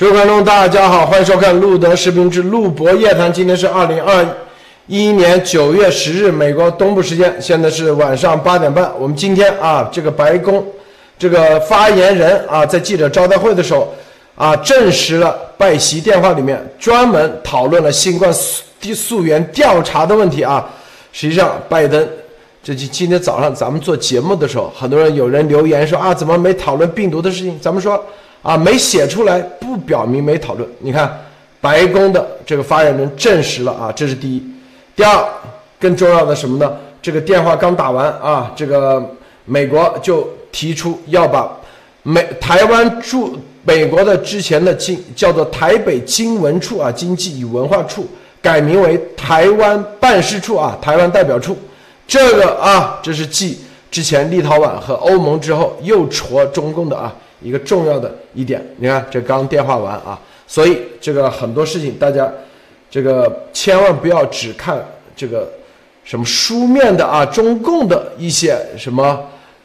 各位观众，大家好，欢迎收看《路德视频之路博夜谈》。今天是二零二一年九月十日，美国东部时间，现在是晚上八点半。我们今天啊，这个白宫这个发言人啊，在记者招待会的时候啊，证实了拜习电话里面专门讨论了新冠溯溯源调查的问题啊。实际上，拜登这今今天早上咱们做节目的时候，很多人有人留言说啊，怎么没讨论病毒的事情？咱们说。啊，没写出来不表明没讨论。你看，白宫的这个发言人证实了啊，这是第一。第二，更重要的什么呢？这个电话刚打完啊，这个美国就提出要把美台湾驻美国的之前的经叫做台北经文处啊，经济与文化处改名为台湾办事处啊，台湾代表处。这个啊，这是继之前立陶宛和欧盟之后又戳中共的啊。一个重要的一点，你看这刚电话完啊，所以这个很多事情大家这个千万不要只看这个什么书面的啊，中共的一些什么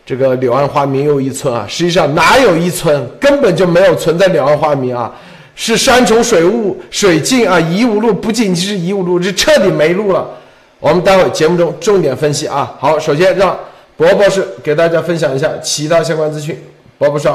这个柳暗花明又一村啊，实际上哪有一村，根本就没有存在柳暗花明啊，是山重水雾水尽啊，疑无路，不仅仅是疑无路，是彻底没路了。我们待会节目中重点分析啊。好，首先让博博士给大家分享一下其他相关资讯，博博士。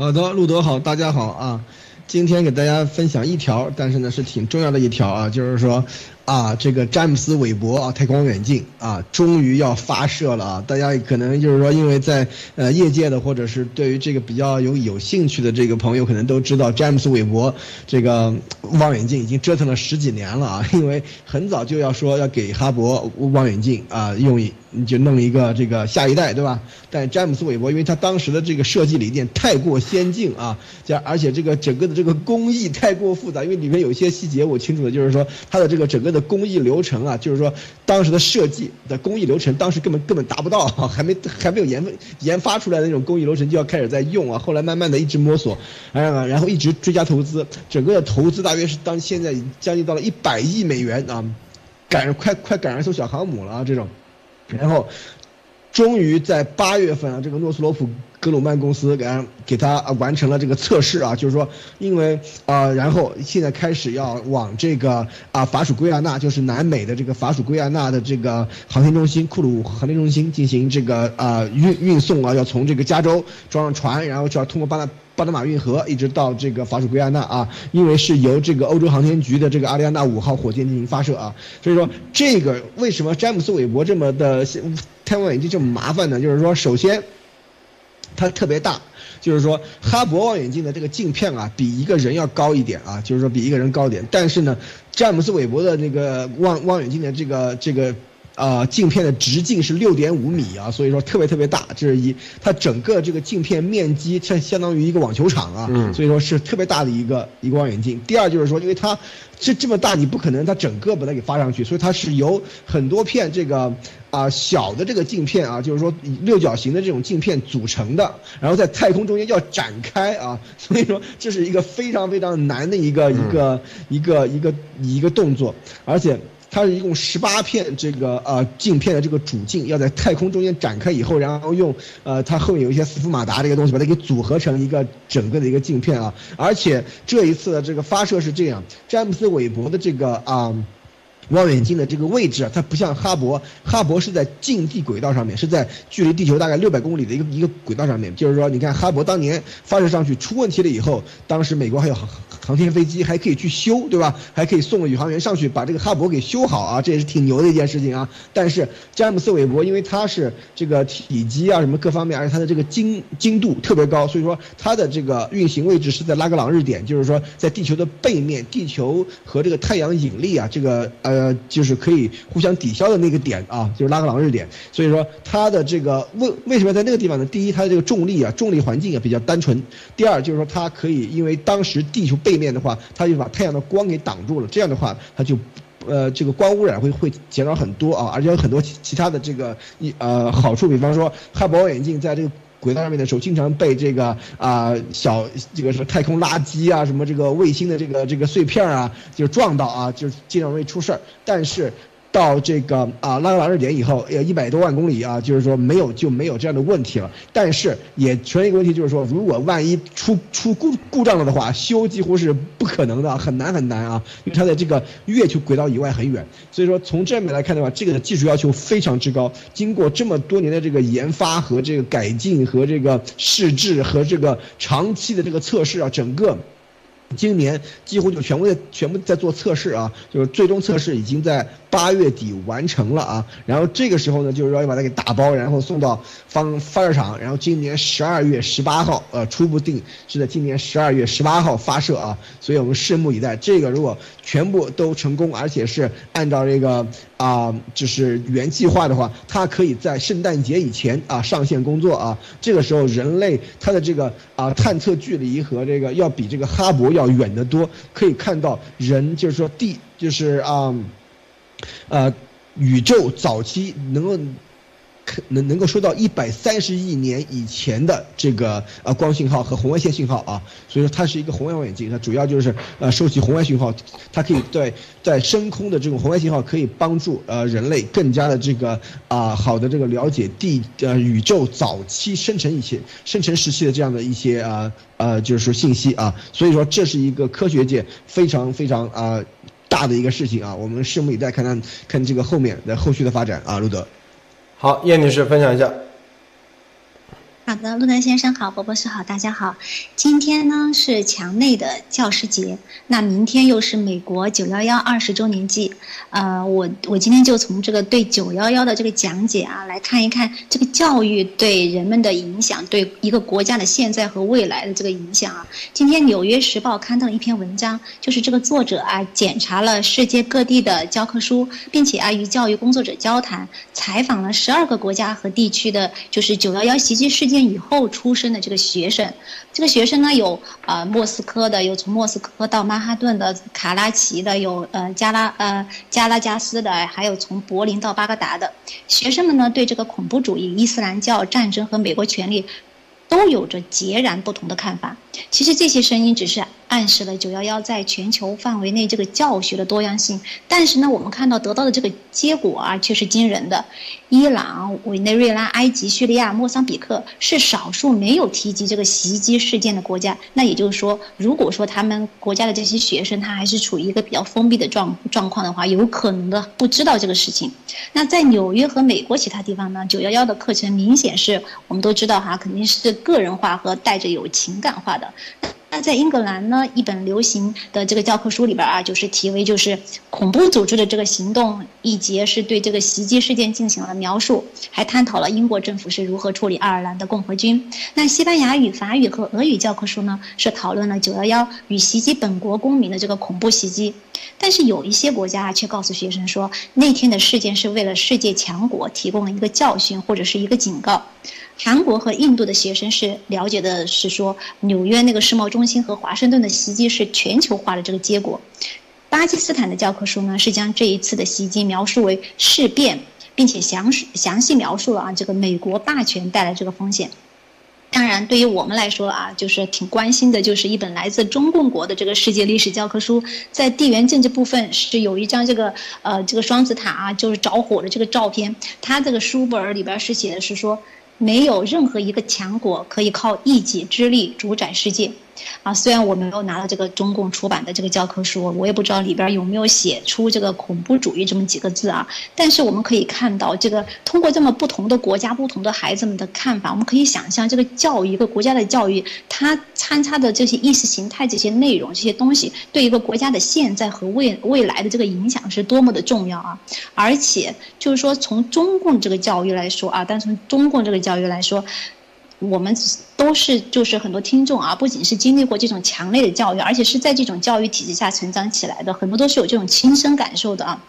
好的，路德好，大家好啊！今天给大家分享一条，但是呢是挺重要的一条啊，就是说。啊，这个詹姆斯韦伯啊，太空望远镜啊，终于要发射了啊！大家可能就是说，因为在呃业界的或者是对于这个比较有有兴趣的这个朋友，可能都知道詹姆斯韦伯这个望远镜已经折腾了十几年了啊！因为很早就要说要给哈勃望远镜啊用一就弄一个这个下一代，对吧？但詹姆斯韦伯因为他当时的这个设计理念太过先进啊，加而且这个整个的这个工艺太过复杂，因为里面有一些细节我清楚的就是说它的这个整个的。工艺流程啊，就是说当时的设计的工艺流程，当时根本根本达不到，还没还没有研发研发出来的那种工艺流程就要开始在用啊。后来慢慢的一直摸索，啊，然后一直追加投资，整个的投资大约是当现在将近到了一百亿美元啊，赶快快赶上艘小航母了啊这种，然后终于在八月份啊，这个诺斯罗普。格鲁曼公司给给他完成了这个测试啊，就是说，因为啊，然后现在开始要往这个啊法属圭亚那，就是南美的这个法属圭亚那的这个航天中心库鲁航天中心进行这个啊运运送啊，要从这个加州装上船，然后就要通过巴拿巴拿马运河一直到这个法属圭亚那啊，因为是由这个欧洲航天局的这个阿里安娜五号火箭进行发射啊，所以说这个为什么詹姆斯韦伯这么的天文望远镜这么麻烦呢？就是说首先。它特别大，就是说哈勃望远镜的这个镜片啊，比一个人要高一点啊，就是说比一个人高一点。但是呢，詹姆斯韦伯的那个望望远镜的这个这个啊镜片的直径是六点五米啊，所以说特别特别大。这是一，它整个这个镜片面积相相当于一个网球场啊，所以说是特别大的一个一个望远镜。第二就是说，因为它这这么大，你不可能它整个把它给发上去，所以它是由很多片这个。啊，小的这个镜片啊，就是说六角形的这种镜片组成的，然后在太空中间要展开啊，所以说这是一个非常非常难的一个一个一个一个一个动作，而且它是一共十八片这个呃镜片的这个主镜要在太空中间展开以后，然后用呃它后面有一些斯夫马达这个东西把它给组合成一个整个的一个镜片啊，而且这一次的这个发射是这样，詹姆斯韦伯的这个啊。望远镜的这个位置，它不像哈勃，哈勃是在近地轨道上面，是在距离地球大概六百公里的一个一个轨道上面。就是说，你看哈勃当年发射上去出问题了以后，当时美国还有航天飞机还可以去修，对吧？还可以送个宇航员上去把这个哈勃给修好啊，这也是挺牛的一件事情啊。但是詹姆斯韦伯因为它是这个体积啊什么各方面，而且它的这个精精度特别高，所以说它的这个运行位置是在拉格朗日点，就是说在地球的背面，地球和这个太阳引力啊，这个呃。就是可以互相抵消的那个点啊，就是拉格朗日点。所以说它的这个为为什么在那个地方呢？第一，它的这个重力啊，重力环境也比较单纯；第二，就是说它可以，因为当时地球背面的话，它就把太阳的光给挡住了，这样的话，它就，呃，这个光污染会会减少很多啊，而且有很多其其他的这个一呃好处，比方说哈勃望远镜在这个。轨道上面的时候，经常被这个啊小这个什么太空垃圾啊，什么这个卫星的这个这个碎片啊，就撞到啊，就经常容易出事儿。但是到这个啊拉格朗日点以后，呃一百多万公里啊，就是说没有就没有这样的问题了。但是也存在一个问题，就是说如果万一出出故故障了的话，修几乎是不可能的，很难很难啊，因为它在这个月球轨道以外很远。所以说从这面来看的话，这个技术要求非常之高。经过这么多年的这个研发和这个改进和这个试制和这个长期的这个测试啊，整个。今年几乎就全部在全部在做测试啊，就是最终测试已经在八月底完成了啊。然后这个时候呢，就是说要把它给打包，然后送到方发射场，然后今年十二月十八号，呃，初步定是在今年十二月十八号发射啊。所以我们拭目以待。这个如果全部都成功，而且是按照这个啊，就是原计划的话，它可以在圣诞节以前啊上线工作啊。这个时候人类它的这个啊探测距离和这个要比这个哈勃要。要远得多，可以看到人就是说地就是啊，呃，宇宙早期能够。能能够收到一百三十亿年以前的这个呃光信号和红外线信号啊，所以说它是一个红外望远镜，它主要就是呃收集红外信号，它可以在在深空的这种红外信号可以帮助呃人类更加的这个啊好的这个了解地呃宇宙早期生成一些生成时期的这样的一些啊呃就是说信息啊，所以说这是一个科学界非常非常啊大的一个事情啊，我们拭目以待，看看看这个后面的后续的发展啊，路德。好，叶女士分享一下。好的，陆南先生好，博博士好，大家好。今天呢是墙内的教师节，那明天又是美国九幺幺二十周年祭。呃，我我今天就从这个对九幺幺的这个讲解啊，来看一看这个教育对人们的影响，对一个国家的现在和未来的这个影响啊。今天《纽约时报》刊登了一篇文章，就是这个作者啊检查了世界各地的教科书，并且啊与教育工作者交谈，采访了十二个国家和地区的，就是九幺幺袭击事件。以后出生的这个学生，这个学生呢有呃莫斯科的，有从莫斯科到曼哈顿的，卡拉奇的，有呃加拉呃加拉加斯的，还有从柏林到巴格达的学生们呢，对这个恐怖主义、伊斯兰教、战争和美国权力。都有着截然不同的看法。其实这些声音只是暗示了九幺幺在全球范围内这个教学的多样性。但是呢，我们看到得到的这个结果啊，却是惊人的。伊朗、委内瑞拉、埃及、叙利亚、莫桑比克是少数没有提及这个袭击事件的国家。那也就是说，如果说他们国家的这些学生他还是处于一个比较封闭的状状况的话，有可能的不知道这个事情。那在纽约和美国其他地方呢，九幺幺的课程明显是我们都知道哈，肯定是。个人化和带着有情感化的。那在英格兰呢，一本流行的这个教科书里边啊，就是题为就是恐怖组织的这个行动一节是对这个袭击事件进行了描述，还探讨了英国政府是如何处理爱尔兰的共和军。那西班牙语、法语和俄语教科书呢，是讨论了九幺幺与袭击本国公民的这个恐怖袭击。但是有一些国家却告诉学生说，那天的事件是为了世界强国提供了一个教训或者是一个警告。韩国和印度的学生是了解的是说，纽约那个世贸中心和华盛顿的袭击是全球化的这个结果。巴基斯坦的教科书呢是将这一次的袭击描述为事变，并且详详细描述了啊这个美国霸权带来这个风险。当然，对于我们来说啊，就是挺关心的，就是一本来自中共国的这个世界历史教科书，在地缘政治部分是有一张这个呃这个双子塔啊，就是着火的这个照片。它这个书本里边是写的是说。没有任何一个强国可以靠一己之力主宰世界。啊，虽然我没有拿到这个中共出版的这个教科书，我也不知道里边有没有写出这个恐怖主义这么几个字啊。但是我们可以看到，这个通过这么不同的国家、不同的孩子们的看法，我们可以想象，这个教育一个国家的教育，它参差的这些意识形态、这些内容、这些东西，对一个国家的现在和未未来的这个影响是多么的重要啊！而且就是说，从中共这个教育来说啊，但从中共这个教育来说。我们都是就是很多听众啊，不仅是经历过这种强烈的教育，而且是在这种教育体制下成长起来的，很多都是有这种亲身感受的啊。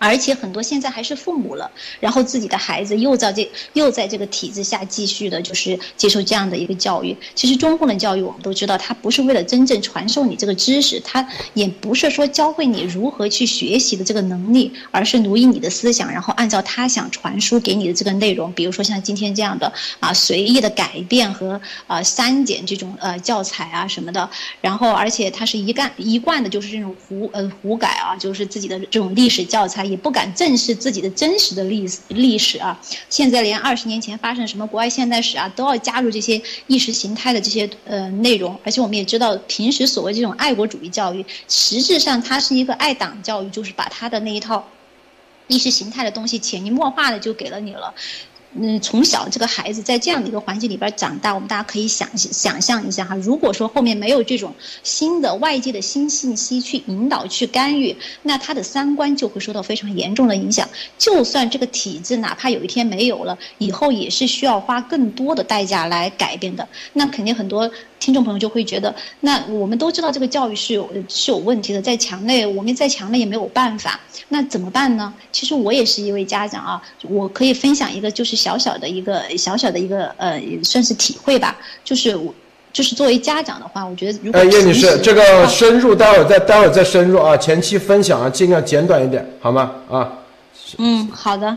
而且很多现在还是父母了，然后自己的孩子又在这又在这个体制下继续的，就是接受这样的一个教育。其实中共的教育我们都知道，它不是为了真正传授你这个知识，它也不是说教会你如何去学习的这个能力，而是奴役你的思想，然后按照他想传输给你的这个内容，比如说像今天这样的啊随意的改变和啊删减这种呃教材啊什么的，然后而且他是一干一贯的就是这种胡呃胡改啊，就是自己的这种历史教材。也不敢正视自己的真实的历历史啊。现在连二十年前发生什么国外现代史啊，都要加入这些意识形态的这些呃内容。而且我们也知道，平时所谓这种爱国主义教育，实质上它是一个爱党教育，就是把他的那一套意识形态的东西潜移默化的就给了你了。嗯，从小这个孩子在这样的一个环境里边长大，我们大家可以想想象一下哈。如果说后面没有这种新的外界的新信息去引导、去干预，那他的三观就会受到非常严重的影响。就算这个体制哪怕有一天没有了，以后也是需要花更多的代价来改变的。那肯定很多。听众朋友就会觉得，那我们都知道这个教育是有是有问题的，在墙内我们在墙内也没有办法，那怎么办呢？其实我也是一位家长啊，我可以分享一个就是小小的一个小小的一个呃，算是体会吧，就是我就是作为家长的话，我觉得如果哎叶女士，这个深入待会儿再待会儿再深入啊，前期分享啊尽量简短一点好吗？啊，嗯，好的。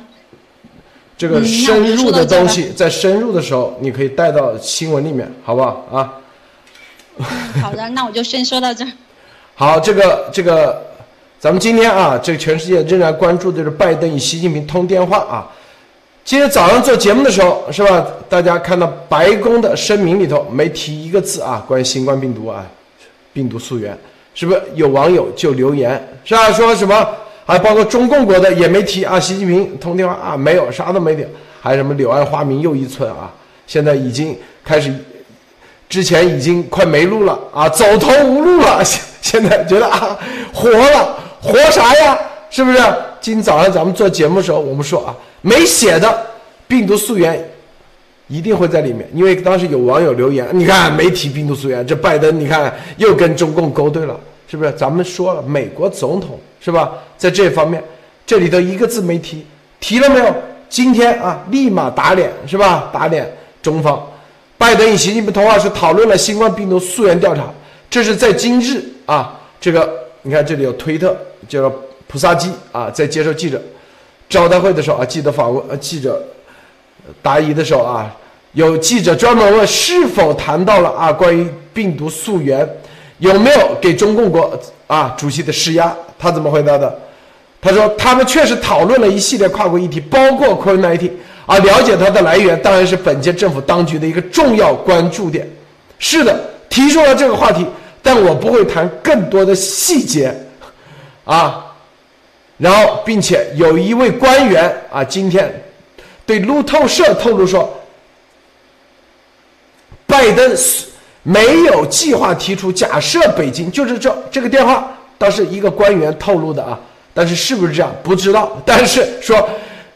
这个深入的东西在深入的时候，你可以带到新闻里面，好不好啊？好的，那我就先说到这儿。好，这个这个，咱们今天啊，这个全世界仍然关注的是拜登与习近平通电话啊。今天早上做节目的时候，是吧？大家看到白宫的声明里头没提一个字啊，关于新冠病毒啊，病毒溯源，是不是？有网友就留言是吧？说什么？还包括中共国的也没提啊，习近平通电话啊，没有，啥都没有。还有什么柳暗花明又一村啊？现在已经开始。之前已经快没路了啊，走投无路了。现现在觉得啊，活了，活啥呀？是不是？今早上咱们做节目的时候，我们说啊，没写的病毒溯源一定会在里面，因为当时有网友留言，你看没提病毒溯源，这拜登你看又跟中共勾兑了，是不是？咱们说了，美国总统是吧，在这方面这里头一个字没提，提了没有？今天啊，立马打脸是吧？打脸中方。拜登与习近平通话是讨论了新冠病毒溯源调查，这是在今日啊，这个你看这里有推特，叫普萨基啊，在接受记者招待会的时候啊，记者访问呃记者答疑的时候啊，有记者专门问是否谈到了啊关于病毒溯源有没有给中共国啊主席的施压，他怎么回答的？他说他们确实讨论了一系列跨国议题，包括 COVID-19。而了解它的来源，当然是本届政府当局的一个重要关注点。是的，提出了这个话题，但我不会谈更多的细节，啊。然后，并且有一位官员啊，今天对路透社透露说，拜登没有计划提出假设北京就是这这个电话，倒是一个官员透露的啊，但是是不是这样不知道，但是说。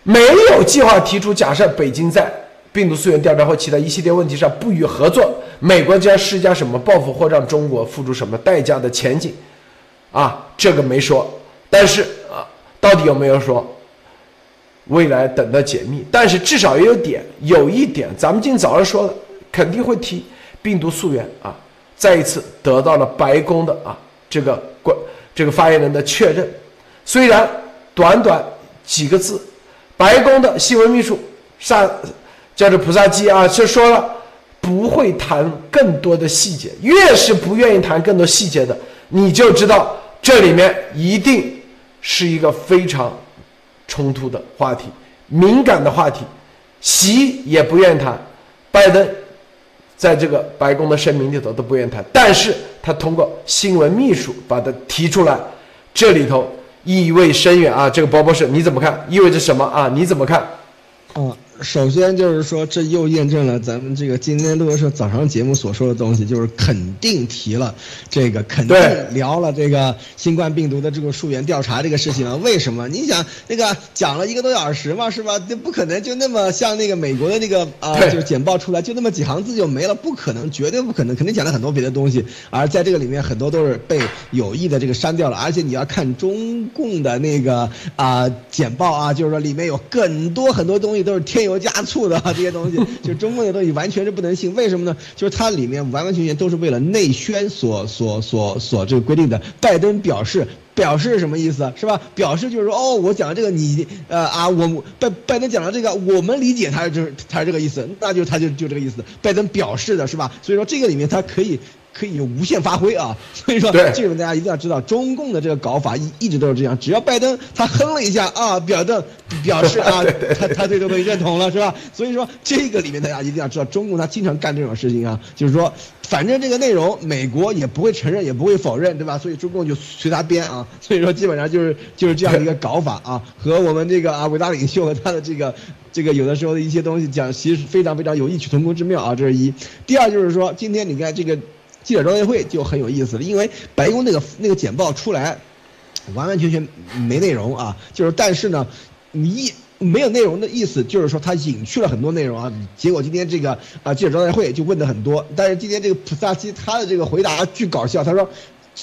没有计划提出假设北京在病毒溯源调查或其他一系列问题上不予合作，美国将施加什么报复或让中国付出什么代价的前景，啊，这个没说，但是啊，到底有没有说？未来等待解密。但是至少也有点，有一点，咱们今早上说的，肯定会提病毒溯源啊，再一次得到了白宫的啊这个关这个发言人的确认，虽然短短几个字。白宫的新闻秘书萨叫做普萨基啊，就说了不会谈更多的细节。越是不愿意谈更多细节的，你就知道这里面一定是一个非常冲突的话题、敏感的话题。习也不愿意谈，拜登在这个白宫的声明里头都不愿意谈，但是他通过新闻秘书把它提出来，这里头。意味深远啊！这个包包是你怎么看？意味着什么啊？你怎么看？啊，首先就是说，这又验证了咱们这个今天录的是早上节目所说的东西，就是肯定提了这个，肯定聊了这个新冠病毒的这个溯源调查这个事情啊。为什么？你想那个讲了一个多小时嘛，是吧？这不可能就那么像那个美国的那个啊，就是简报出来就那么几行字就没了，不可能，绝对不可能，肯定讲了很多别的东西。而在这个里面，很多都是被有意的这个删掉了。而且你要看中共的那个啊简报啊，就是说里面有很多很多东西。都是添油加醋的这些东西，就中共的东西完全是不能信。为什么呢？就是它里面完完全全都是为了内宣所所所所这个规定的。拜登表示，表示是什么意思？是吧？表示就是说，哦，我讲的这个，你呃啊，我拜拜登讲了这个，我们理解他就是他是这个意思，那就他就就这个意思。拜登表示的是吧？所以说这个里面他可以。可以有无限发挥啊。所以说，对这个大家一定要知道，中共的这个搞法一一直都是这样，只要拜登他哼了一下啊，表的表示啊，他他对这个东西认同了是吧？所以说这个里面大家一定要知道，中共他经常干这种事情啊，就是说。反正这个内容，美国也不会承认，也不会否认，对吧？所以中共就随他编啊。所以说，基本上就是就是这样的一个搞法啊，和我们这个啊伟大领袖和他的这个这个有的时候的一些东西讲，其实非常非常有异曲同工之妙啊。这是一。第二就是说，今天你看这个记者招待会就很有意思了，因为白宫那个那个简报出来，完完全全没内容啊，就是但是呢，你一。没有内容的意思就是说他隐去了很多内容啊，结果今天这个啊记者招待会就问的很多，但是今天这个普萨基他的这个回答巨搞笑，他说，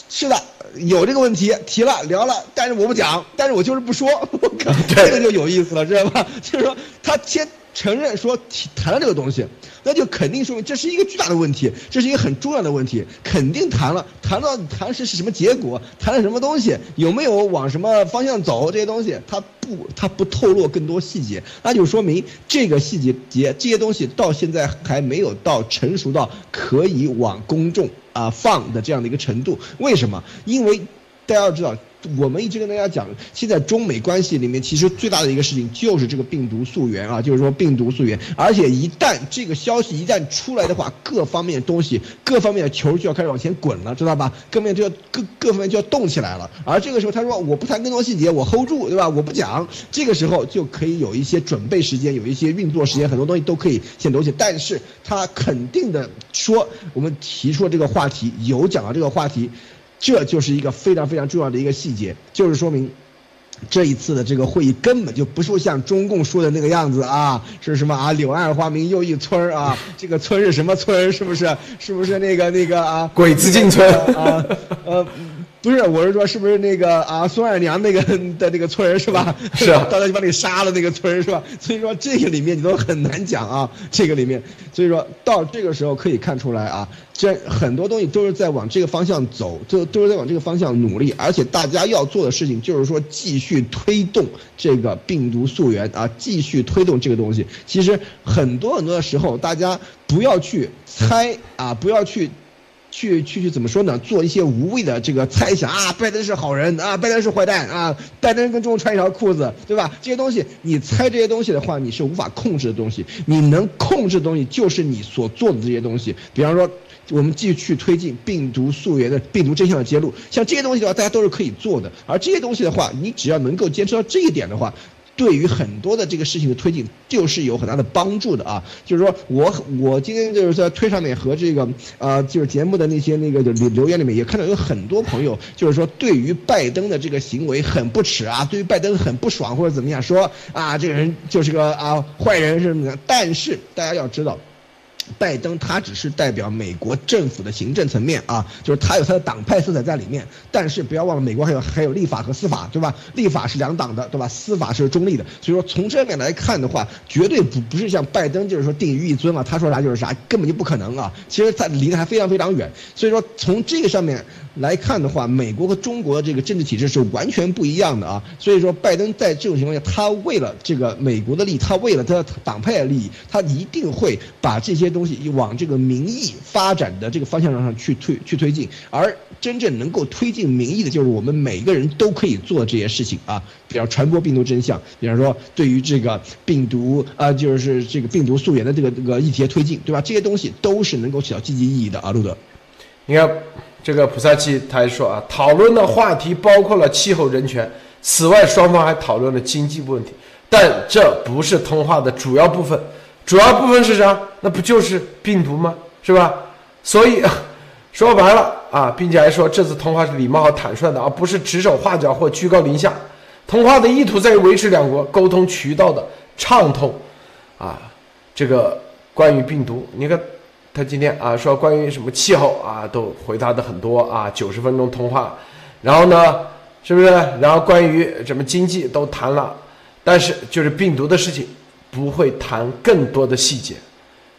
是的，有这个问题提了聊了，但是我不讲，但是我就是不说，我靠，这个就有意思了，知道吧？就是说他先。承认说提谈了这个东西，那就肯定说明这是一个巨大的问题，这是一个很重要的问题，肯定谈了，谈到谈是是什么结果，谈了什么东西，有没有往什么方向走，这些东西他不他不透露更多细节，那就说明这个细节节这些东西到现在还没有到成熟到可以往公众啊放的这样的一个程度。为什么？因为大家要知道。我们一直跟大家讲，现在中美关系里面其实最大的一个事情就是这个病毒溯源啊，就是说病毒溯源，而且一旦这个消息一旦出来的话，各方面东西、各方面的球就要开始往前滚了，知道吧？各面就要各各方面就要动起来了。而这个时候他说我不谈更多细节，我 hold 住，对吧？我不讲，这个时候就可以有一些准备时间，有一些运作时间，很多东西都可以先留起。但是他肯定的说，我们提出了这个话题，有讲到这个话题。这就是一个非常非常重要的一个细节，就是说明，这一次的这个会议根本就不是像中共说的那个样子啊，是什么啊？柳暗花明又一村啊，这个村是什么村？是不是？是不是那个那个啊？鬼子进村啊？呃。不是，我是说，是不是那个啊，孙二娘那个 的那个村是吧？是啊，到时候就把你杀了那个村是吧？所以说这个里面你都很难讲啊，这个里面，所以说到这个时候可以看出来啊，这很多东西都是在往这个方向走，都都是在往这个方向努力，而且大家要做的事情就是说继续推动这个病毒溯源啊，继续推动这个东西。其实很多很多的时候，大家不要去猜啊，不要去。去去去怎么说呢？做一些无谓的这个猜想啊，拜登是好人啊，拜登是坏蛋啊，拜登跟中国穿一条裤子，对吧？这些东西你猜这些东西的话，你是无法控制的东西。你能控制的东西就是你所做的这些东西。比方说，我们继续去推进病毒溯源的病毒真相的揭露，像这些东西的话，大家都是可以做的。而这些东西的话，你只要能够坚持到这一点的话。对于很多的这个事情的推进，就是有很大的帮助的啊。就是说我我今天就是在推上面和这个呃，就是节目的那些那个留留言里面，也看到有很多朋友，就是说对于拜登的这个行为很不耻啊，对于拜登很不爽或者怎么样，说啊这个人就是个啊坏人是什么的。但是大家要知道。拜登他只是代表美国政府的行政层面啊，就是他有他的党派色彩在里面。但是不要忘了，美国还有还有立法和司法，对吧？立法是两党的，对吧？司法是中立的。所以说从这面来看的话，绝对不不是像拜登就是说定于一尊啊，他说啥就是啥，根本就不可能啊。其实他离得还非常非常远。所以说从这个上面来看的话，美国和中国的这个政治体制是完全不一样的啊。所以说拜登在这种情况下，他为了这个美国的利益，他为了他党派的利益，他一定会把这些。东西往这个民意发展的这个方向上去推去推进，而真正能够推进民意的，就是我们每个人都可以做这些事情啊，比方传播病毒真相，比方说对于这个病毒啊，就是这个病毒溯源的这个这个议题的推进，对吧？这些东西都是能够起到积极意义的啊，路德。你看，这个普萨奇他还说啊，讨论的话题包括了气候、人权，此外双方还讨论了经济问题，但这不是通话的主要部分。主要部分是啥？那不就是病毒吗？是吧？所以说白了啊，并且还说这次通话是礼貌和坦率的，而不是指手画脚或居高临下。通话的意图在于维持两国沟通渠道的畅通。啊，这个关于病毒，你看他今天啊说关于什么气候啊都回答的很多啊，九十分钟通话。然后呢，是不是？然后关于什么经济都谈了，但是就是病毒的事情。不会谈更多的细节，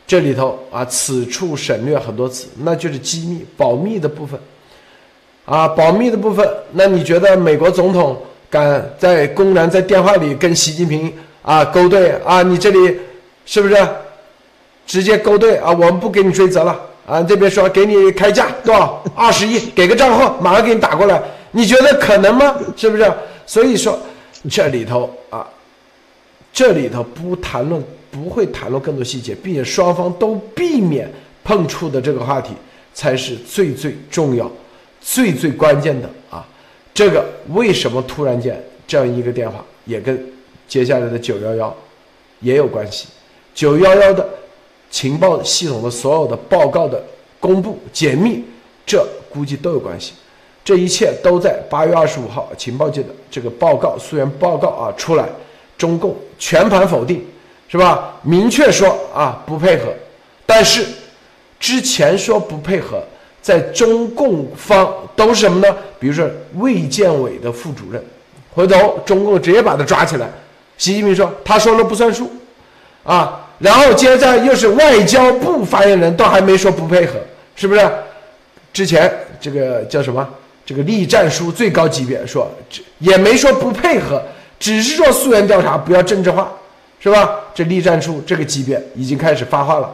这里头啊，此处省略很多词，那就是机密、保密的部分，啊，保密的部分。那你觉得美国总统敢在公然在电话里跟习近平啊勾兑啊？你这里是不是直接勾兑啊？我们不给你追责了啊，这边说给你开价多少二十亿，给个账号，马上给你打过来，你觉得可能吗？是不是？所以说这里头啊，这里头不谈论，不会谈论更多细节，并且双方都避免碰触的这个话题，才是最最重要、最最关键的啊。这个为什么突然间这样一个电话，也跟接下来的九幺幺也有关系？九幺幺的情报系统的所有的报告的公布解密，这估计都有关系。这一切都在八月二十五号情报界的这个报告溯源报告啊出来，中共全盘否定，是吧？明确说啊不配合，但是之前说不配合，在中共方都是什么呢？比如说卫健委的副主任，回头中共直接把他抓起来，习近平说他说了不算数，啊，然后接着又是外交部发言人都还没说不配合，是不是？之前这个叫什么？这个栗战书最高级别说，也没说不配合，只是说溯源调查不要政治化，是吧？这栗战书这个级别已经开始发话了。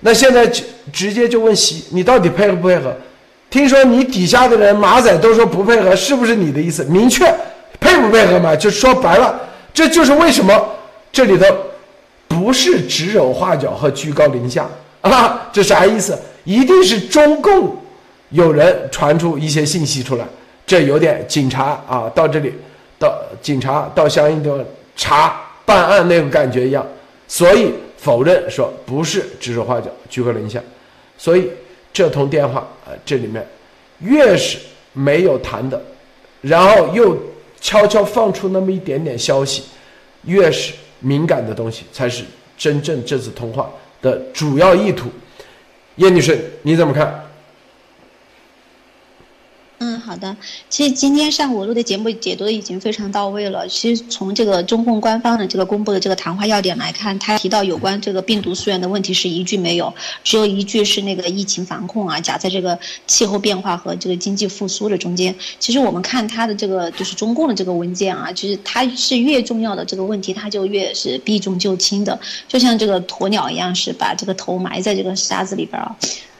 那现在就直接就问习，你到底配合不配合？听说你底下的人马仔都说不配合，是不是你的意思？明确配不配合嘛？就说白了，这就是为什么这里头不是指手画脚和居高临下啊？这啥意思？一定是中共。有人传出一些信息出来，这有点警察啊，到这里，到警察到相应的查办案那种感觉一样，所以否认说不是指手画脚、居高临下，所以这通电话啊，这里面越是没有谈的，然后又悄悄放出那么一点点消息，越是敏感的东西，才是真正这次通话的主要意图。叶女士，你怎么看？嗯，好的。其实今天上午录的节目解读已经非常到位了。其实从这个中共官方的这个公布的这个谈话要点来看，他提到有关这个病毒溯源的问题是一句没有，只有一句是那个疫情防控啊，夹在这个气候变化和这个经济复苏的中间。其实我们看他的这个就是中共的这个文件啊，其实它是越重要的这个问题，它就越是避重就轻的，就像这个鸵鸟一样，是把这个头埋在这个沙子里边啊。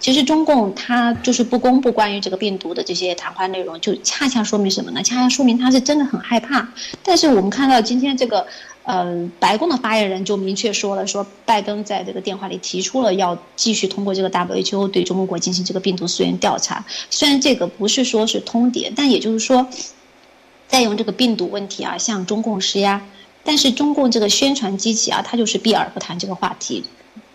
其实中共它就是不公布关于这个病毒的这些谈话内容，就恰恰说明什么呢？恰恰说明他是真的很害怕。但是我们看到今天这个，呃，白宫的发言人就明确说了，说拜登在这个电话里提出了要继续通过这个 WHO 对中国国进行这个病毒溯源调查。虽然这个不是说是通牒，但也就是说，在用这个病毒问题啊向中共施压。但是中共这个宣传机器啊，它就是避而不谈这个话题。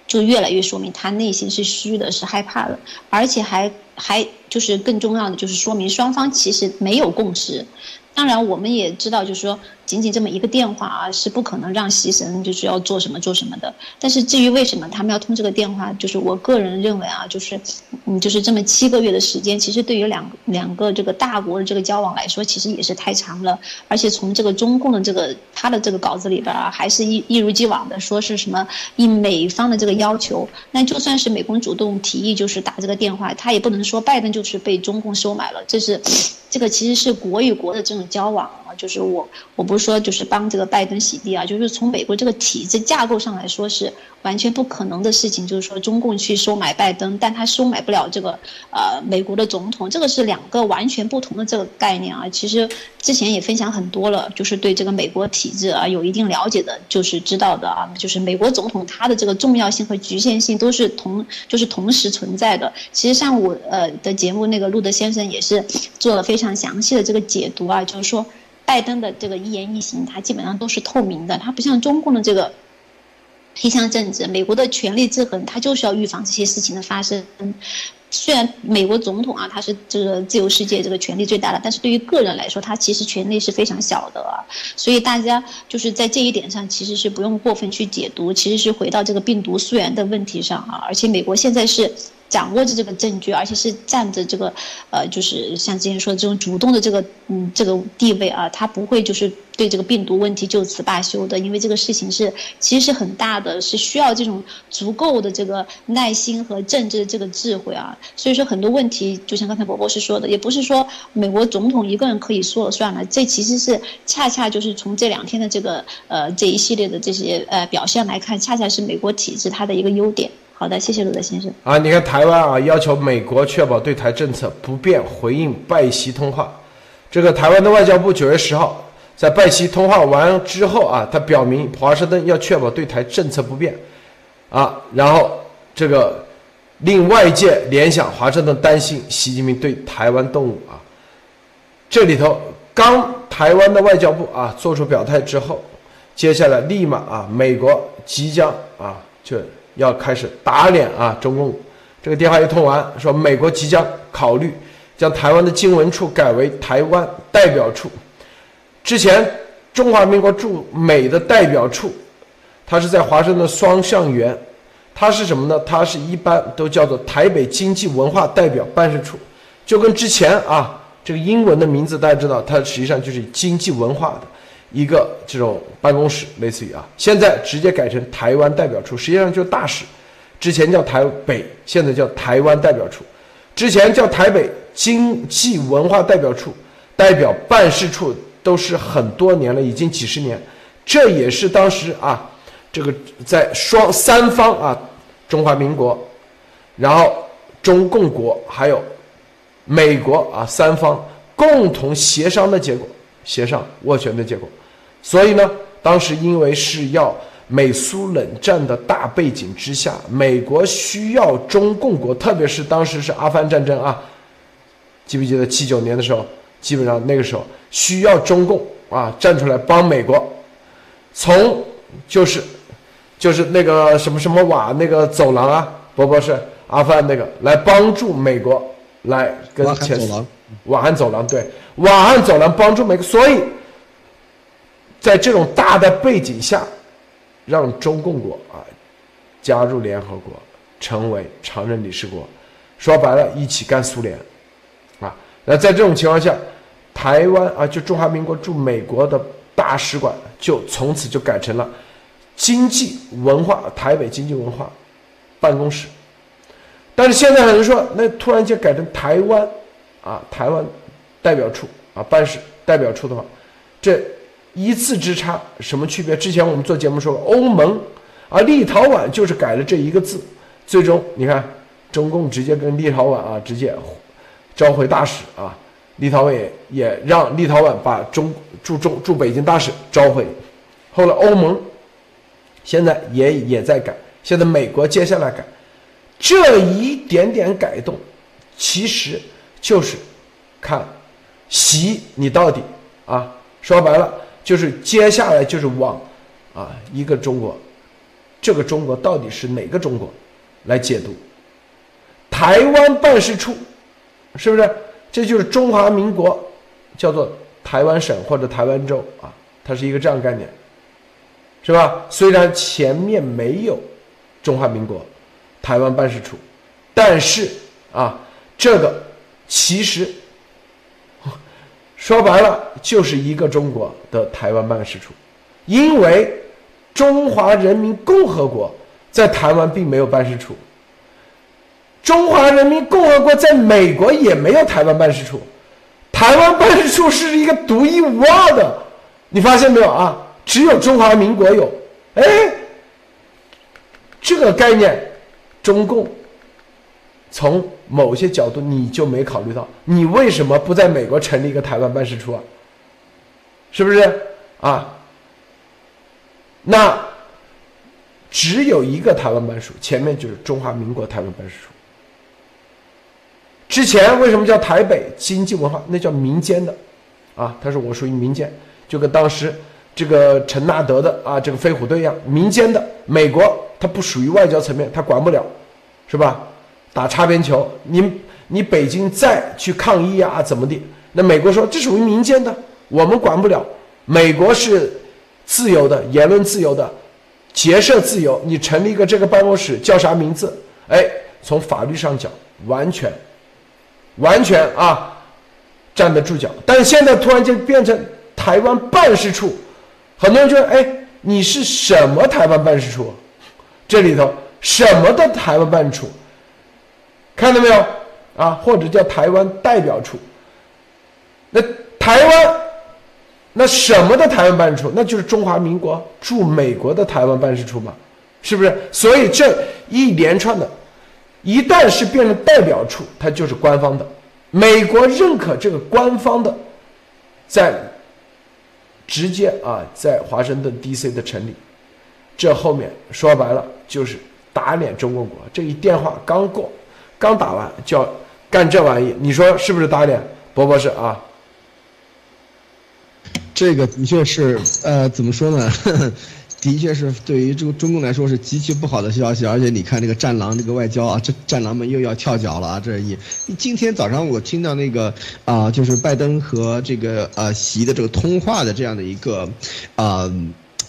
就越来越说明他内心是虚的，是害怕的，而且还还就是更重要的就是说明双方其实没有共识。当然，我们也知道，就是说。仅仅这么一个电话啊，是不可能让习神就是要做什么做什么的。但是至于为什么他们要通这个电话，就是我个人认为啊，就是嗯，就是这么七个月的时间，其实对于两两个这个大国的这个交往来说，其实也是太长了。而且从这个中共的这个他的这个稿子里边啊，还是一一如既往的说是什么应美方的这个要求。那就算是美国主动提议就是打这个电话，他也不能说拜登就是被中共收买了。这是这个其实是国与国的这种交往，就是我我不是。说就是帮这个拜登洗地啊，就是从美国这个体制架构上来说是完全不可能的事情。就是说中共去收买拜登，但他收买不了这个呃美国的总统，这个是两个完全不同的这个概念啊。其实之前也分享很多了，就是对这个美国体制啊有一定了解的，就是知道的啊，就是美国总统他的这个重要性和局限性都是同就是同时存在的。其实上午呃的节目那个路德先生也是做了非常详细的这个解读啊，就是说。拜登的这个一言一行，他基本上都是透明的，他不像中共的这个黑箱政治。美国的权力制衡，他就是要预防这些事情的发生。虽然美国总统啊，他是这个自由世界这个权力最大的，但是对于个人来说，他其实权力是非常小的啊。所以大家就是在这一点上，其实是不用过分去解读，其实是回到这个病毒溯源的问题上啊。而且美国现在是。掌握着这个证据，而且是占着这个，呃，就是像之前说的这种主动的这个，嗯，这个地位啊，他不会就是对这个病毒问题就此罢休的，因为这个事情是其实是很大的，是需要这种足够的这个耐心和政治的这个智慧啊。所以说很多问题，就像刚才博博士说的，也不是说美国总统一个人可以说了算了，这其实是恰恰就是从这两天的这个呃这一系列的这些呃表现来看，恰恰是美国体制它的一个优点。好的，谢谢鲁德先生。啊，你看台湾啊，要求美国确保对台政策不变，回应拜习通话。这个台湾的外交部九月十号在拜习通话完之后啊，他表明华盛顿要确保对台政策不变，啊，然后这个令外界联想华盛顿担心习近平对台湾动武啊。这里头刚台湾的外交部啊做出表态之后，接下来立马啊，美国即将啊就要开始打脸啊中共。这个电话一通完，说美国即将考虑。将台湾的经文处改为台湾代表处。之前中华民国驻美的代表处，它是在华盛顿双向园，它是什么呢？它是一般都叫做台北经济文化代表办事处，就跟之前啊这个英文的名字大家知道，它实际上就是经济文化的一个这种办公室，类似于啊，现在直接改成台湾代表处，实际上就是大使。之前叫台北，现在叫台湾代表处。之前叫台北经济文化代表处，代表办事处都是很多年了，已经几十年。这也是当时啊，这个在双三方啊，中华民国，然后中共国还有美国啊三方共同协商的结果，协商斡旋的结果。所以呢，当时因为是要。美苏冷战的大背景之下，美国需要中共国，特别是当时是阿富汗战争啊，记不记得七九年的时候，基本上那个时候需要中共啊站出来帮美国，从就是就是那个什么什么瓦那个走廊啊，不不是阿富汗那个来帮助美国来跟前瓦汉走廊对瓦汉走廊帮助美国，所以在这种大的背景下。让中共国啊加入联合国，成为常任理事国，说白了，一起干苏联，啊，那在这种情况下，台湾啊，就中华民国驻美国的大使馆就从此就改成了经济文化台北经济文化办公室，但是现在有人说，那突然间改成台湾啊台湾代表处啊办事代表处的话，这。一字之差，什么区别？之前我们做节目说了，欧盟啊，立陶宛就是改了这一个字，最终你看，中共直接跟立陶宛啊直接召回大使啊，立陶宛也让立陶宛把中驻中驻北京大使召回，后来欧盟现在也也在改，现在美国接下来改，这一点点改动，其实就是看习你到底啊，说白了。就是接下来就是往，啊，一个中国，这个中国到底是哪个中国，来解读？台湾办事处，是不是？这就是中华民国，叫做台湾省或者台湾州啊，它是一个这样概念，是吧？虽然前面没有中华民国台湾办事处，但是啊，这个其实。说白了就是一个中国的台湾办事处，因为中华人民共和国在台湾并没有办事处，中华人民共和国在美国也没有台湾办事处，台湾办事处是一个独一无二的，你发现没有啊？只有中华民国有，哎，这个概念，中共。从某些角度，你就没考虑到，你为什么不在美国成立一个台湾办事处啊？是不是啊？那只有一个台湾办事处，前面就是中华民国台湾办事处。之前为什么叫台北经济文化？那叫民间的，啊，他说我属于民间，就跟当时这个陈纳德的啊这个飞虎队一样，民间的。美国它不属于外交层面，它管不了，是吧？打擦边球，你你北京再去抗议啊，怎么的？那美国说这属于民间的，我们管不了。美国是自由的，言论自由的，结社自由。你成立一个这个办公室叫啥名字？哎，从法律上讲，完全完全啊站得住脚。但现在突然间变成台湾办事处，很多人就哎，你是什么台湾办事处？这里头什么的台湾办事处？看到没有啊？或者叫台湾代表处。那台湾，那什么的台湾办事处？那就是中华民国驻美国的台湾办事处嘛，是不是？所以这一连串的，一旦是变成代表处，它就是官方的。美国认可这个官方的，在直接啊，在华盛顿 D.C. 的成立，这后面说白了就是打脸中共国。这一电话刚过，刚打完就要干这玩意，你说是不是打脸？博博士啊，这个的确是，呃，怎么说呢？的确是对于这个中共来说是极其不好的消息，而且你看这个战狼这个外交啊，这战狼们又要跳脚了啊！这一今天早上我听到那个啊，就是拜登和这个呃习的这个通话的这样的一个啊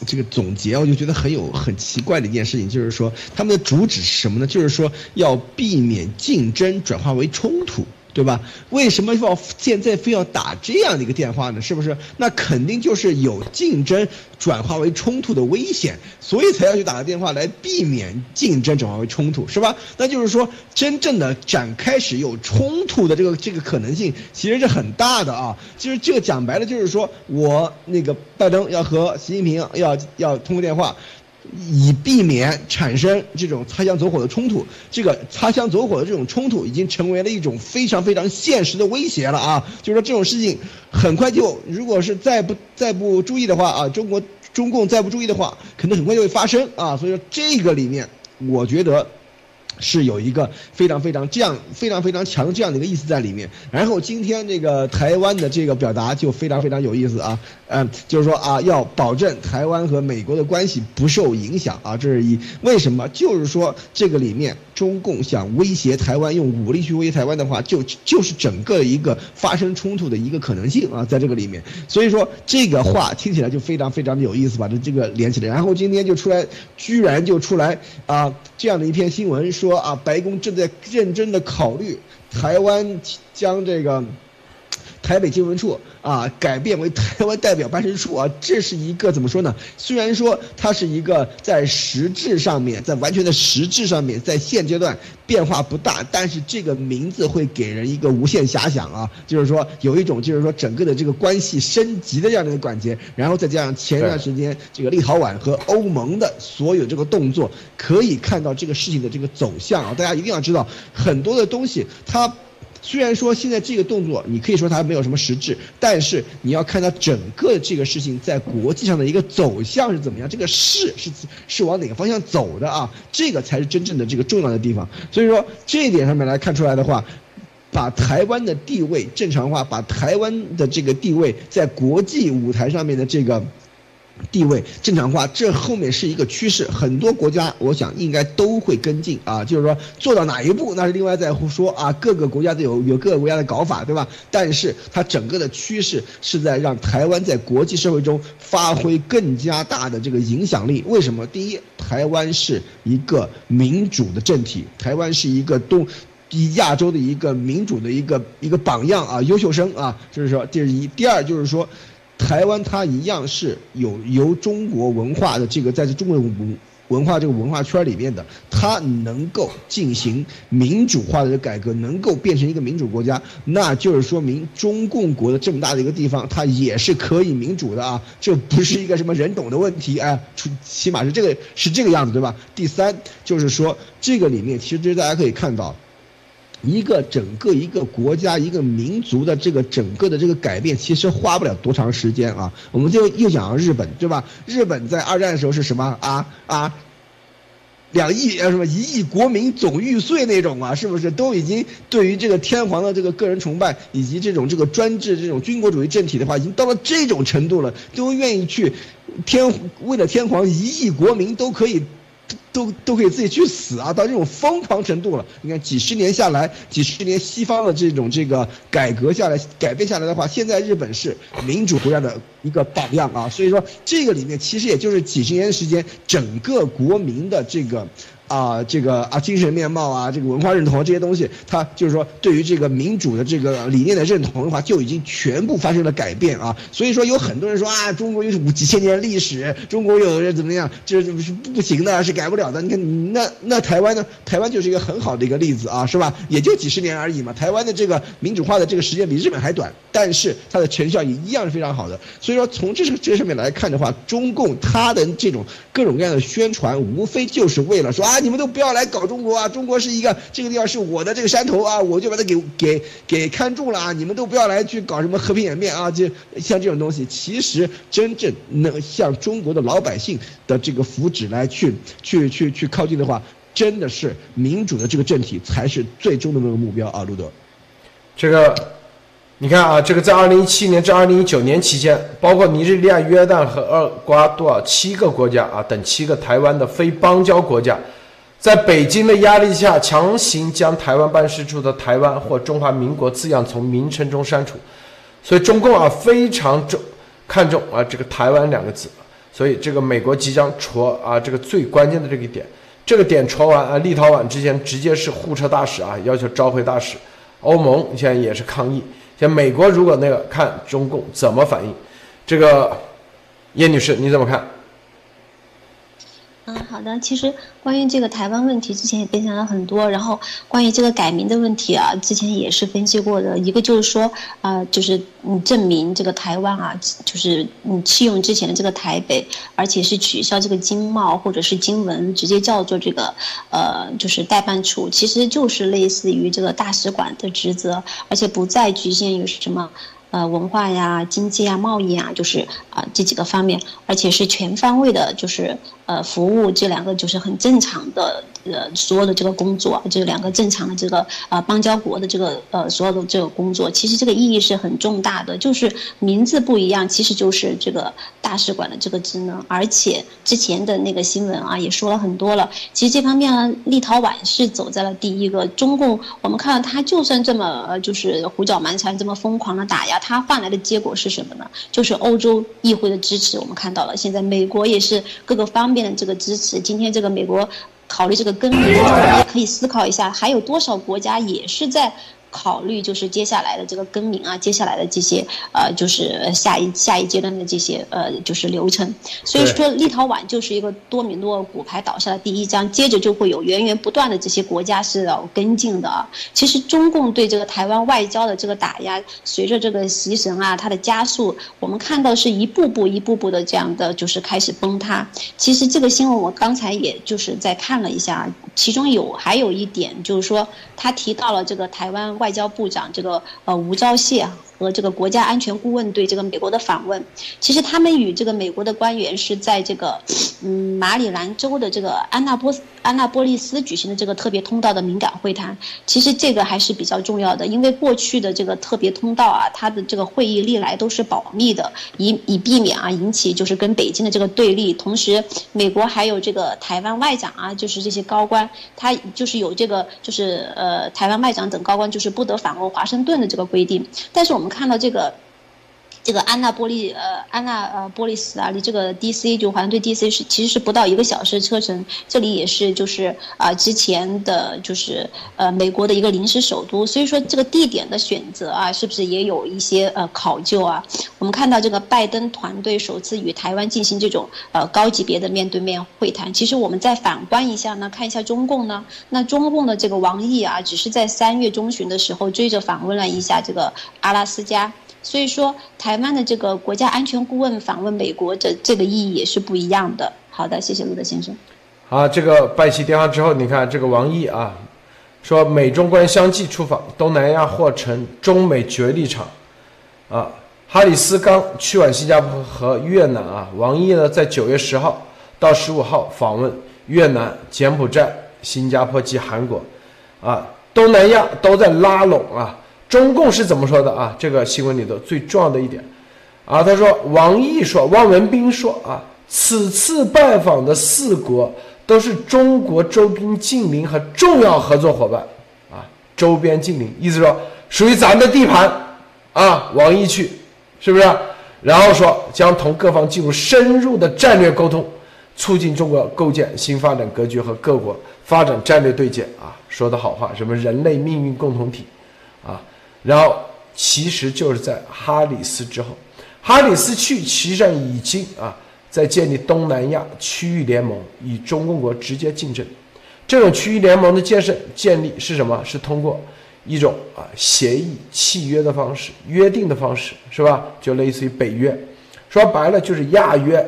这个总结，我就觉得很有很奇怪的一件事情，就是说他们的主旨是什么呢？就是说要避免竞争转化为冲突。对吧？为什么要现在非要打这样的一个电话呢？是不是？那肯定就是有竞争转化为冲突的危险，所以才要去打个电话来避免竞争转化为冲突，是吧？那就是说，真正的展开始有冲突的这个这个可能性其实是很大的啊。其实这个讲白了就是说我那个拜登要和习近平要要通过电话。以避免产生这种擦枪走火的冲突，这个擦枪走火的这种冲突已经成为了一种非常非常现实的威胁了啊！就是说这种事情很快就，如果是再不再不注意的话啊，中国中共再不注意的话，可能很快就会发生啊！所以说这个里面，我觉得。是有一个非常非常这样非常非常强这样的一个意思在里面。然后今天这个台湾的这个表达就非常非常有意思啊，嗯，就是说啊，要保证台湾和美国的关系不受影响啊，这是一为什么？就是说这个里面中共想威胁台湾，用武力去威胁台湾的话，就就是整个一个发生冲突的一个可能性啊，在这个里面。所以说这个话听起来就非常非常的有意思，把这这个连起来。然后今天就出来，居然就出来啊这样的一篇新闻说。说啊，白宫正在认真的考虑台湾将这个台北经文处啊改变为台湾代表办事处啊，这是一个怎么说呢？虽然说它是一个在实质上面，在完全的实质上面，在现阶段变化不大，但是这个名字会给人一个无限遐想啊，就是说有一种就是说整个的这个关系升级的这样的一个感觉，然后再加上前一段时间这个立陶宛和欧盟的所有这个动作，可以看到这个事情的这个走向啊，大家一定要知道很多的东西它。虽然说现在这个动作，你可以说它没有什么实质，但是你要看它整个这个事情在国际上的一个走向是怎么样，这个势是是往哪个方向走的啊？这个才是真正的这个重要的地方。所以说这一点上面来看出来的话，把台湾的地位正常化，把台湾的这个地位在国际舞台上面的这个。地位正常化，这后面是一个趋势，很多国家我想应该都会跟进啊。就是说做到哪一步，那是另外再说啊。各个国家都有有各个国家的搞法，对吧？但是它整个的趋势是在让台湾在国际社会中发挥更加大的这个影响力。为什么？第一，台湾是一个民主的政体，台湾是一个东亚洲的一个民主的一个一个榜样啊，优秀生啊。就是说，这是一。第二就是说。台湾它一样是有由中国文化的这个在这中国文文化这个文化圈里面的，它能够进行民主化的改革，能够变成一个民主国家，那就是说明中共国的这么大的一个地方，它也是可以民主的啊，这不是一个什么人懂的问题哎，起码是这个是这个样子对吧？第三就是说这个里面其实大家可以看到。一个整个一个国家一个民族的这个整个的这个改变，其实花不了多长时间啊。我们就又讲日本，对吧？日本在二战的时候是什么啊啊？两亿呃什么一亿国民总玉碎那种啊，是不是都已经对于这个天皇的这个个人崇拜以及这种这个专制这种军国主义政体的话，已经到了这种程度了，都愿意去天为了天皇一亿国民都可以。都都可以自己去死啊！到这种疯狂程度了。你看几十年下来，几十年西方的这种这个改革下来、改变下来的话，现在日本是民主国家的一个榜样啊。所以说，这个里面其实也就是几十年时间，整个国民的这个。啊，这个啊，精神面貌啊，这个文化认同这些东西，它就是说，对于这个民主的这个理念的认同的话，就已经全部发生了改变啊。所以说，有很多人说啊，中国有五几千年历史，中国有怎么样，这是不行的，是改不了的。你看，那那台湾呢？台湾就是一个很好的一个例子啊，是吧？也就几十年而已嘛。台湾的这个民主化的这个时间比日本还短，但是它的成效也一样是非常好的。所以说，从这这上面来看的话，中共它的这种各种各样的宣传，无非就是为了说啊。你们都不要来搞中国啊！中国是一个这个地方是我的这个山头啊，我就把它给给给看中了啊！你们都不要来去搞什么和平演变啊！就像这种东西，其实真正能向中国的老百姓的这个福祉来去去去去靠近的话，真的是民主的这个政体才是最终的那个目标啊！路德，这个。你看啊，这个在二零一七年至二零一九年期间，包括尼日利亚、约旦和厄瓜多尔七个国家啊等七个台湾的非邦交国家，在北京的压力下，强行将台湾办事处的“台湾”或“中华民国”字样从名称中删除。所以中共啊非常重看重啊这个“台湾”两个字。所以这个美国即将戳啊这个最关键的这个点，这个点戳完啊，立陶宛之前直接是互车大使啊，要求召回大使。欧盟现在也是抗议。像美国如果那个看中共怎么反应，这个叶女士你怎么看？嗯，好的。其实关于这个台湾问题，之前也分享了很多。然后关于这个改名的问题啊，之前也是分析过的。一个就是说，啊，就是嗯，证明这个台湾啊，就是你，弃用之前的这个台北，而且是取消这个经贸或者是经文，直接叫做这个呃，就是代办处，其实就是类似于这个大使馆的职责，而且不再局限于什么。呃，文化呀、经济啊、贸易啊，就是啊这几个方面，而且是全方位的，就是呃服务这两个就是很正常的呃所有的这个工作，这两个正常的这个呃邦交国的这个呃所有的这个工作，其实这个意义是很重大的，就是名字不一样，其实就是这个大使馆的这个职能，而且之前的那个新闻啊也说了很多了，其实这方面呢，立陶宛是走在了第一个，中共我们看到他就算这么就是胡搅蛮缠，这么疯狂的打压。他换来的结果是什么呢？就是欧洲议会的支持，我们看到了。现在美国也是各个方面的这个支持。今天这个美国考虑这个更名，也可以思考一下，还有多少国家也是在。考虑就是接下来的这个更名啊，接下来的这些呃，就是下一下一阶段的这些呃，就是流程。所以说，立陶宛就是一个多米诺骨牌倒下的第一章，接着就会有源源不断的这些国家是要跟进的啊。其实中共对这个台湾外交的这个打压，随着这个习神啊，它的加速，我们看到是一步步一步步的这样的就是开始崩塌。其实这个新闻我刚才也就是在看了一下，其中有还有一点就是说，他提到了这个台湾。外交部长这个呃吴钊燮啊。和这个国家安全顾问对这个美国的访问，其实他们与这个美国的官员是在这个嗯马里兰州的这个安纳波斯安纳波利斯举行的这个特别通道的敏感会谈。其实这个还是比较重要的，因为过去的这个特别通道啊，它的这个会议历来都是保密的，以以避免啊引起就是跟北京的这个对立。同时，美国还有这个台湾外长啊，就是这些高官，他就是有这个就是呃台湾外长等高官就是。不得访问华盛顿的这个规定，但是我们看到这个。这个安娜波利呃安娜呃波利斯啊，离这个 D.C. 就华盛顿 D.C. 是其实是不到一个小时车程，这里也是就是啊之前的就是呃美国的一个临时首都，所以说这个地点的选择啊，是不是也有一些呃考究啊？我们看到这个拜登团队首次与台湾进行这种呃高级别的面对面会谈，其实我们再反观一下呢，看一下中共呢，那中共的这个王毅啊，只是在三月中旬的时候追着访问了一下这个阿拉斯加。所以说，台湾的这个国家安全顾问访问美国的这个意义也是不一样的。好的，谢谢陆德先生。好，这个拜习电话之后，你看这个王毅啊，说美中关相继出访东南亚或成中美角力场。啊，哈里斯刚去完新加坡和越南啊，王毅呢在九月十号到十五号访问越南、柬埔寨、新加坡及韩国，啊，东南亚都在拉拢啊。中共是怎么说的啊？这个新闻里头最重要的一点，啊，他说王毅说，汪文斌说啊，此次拜访的四国都是中国周边近邻和重要合作伙伴，啊，周边近邻，意思说属于咱们的地盘，啊，王毅去，是不是？然后说将同各方进入深入的战略沟通，促进中国构建新发展格局和各国发展战略对接，啊，说的好话，什么人类命运共同体，啊。然后，其实就是在哈里斯之后，哈里斯去，实上已经啊，在建立东南亚区域联盟，与中共国直接竞争。这种区域联盟的建设建立是什么？是通过一种啊协议、契约的方式、约定的方式，是吧？就类似于北约，说白了就是亚约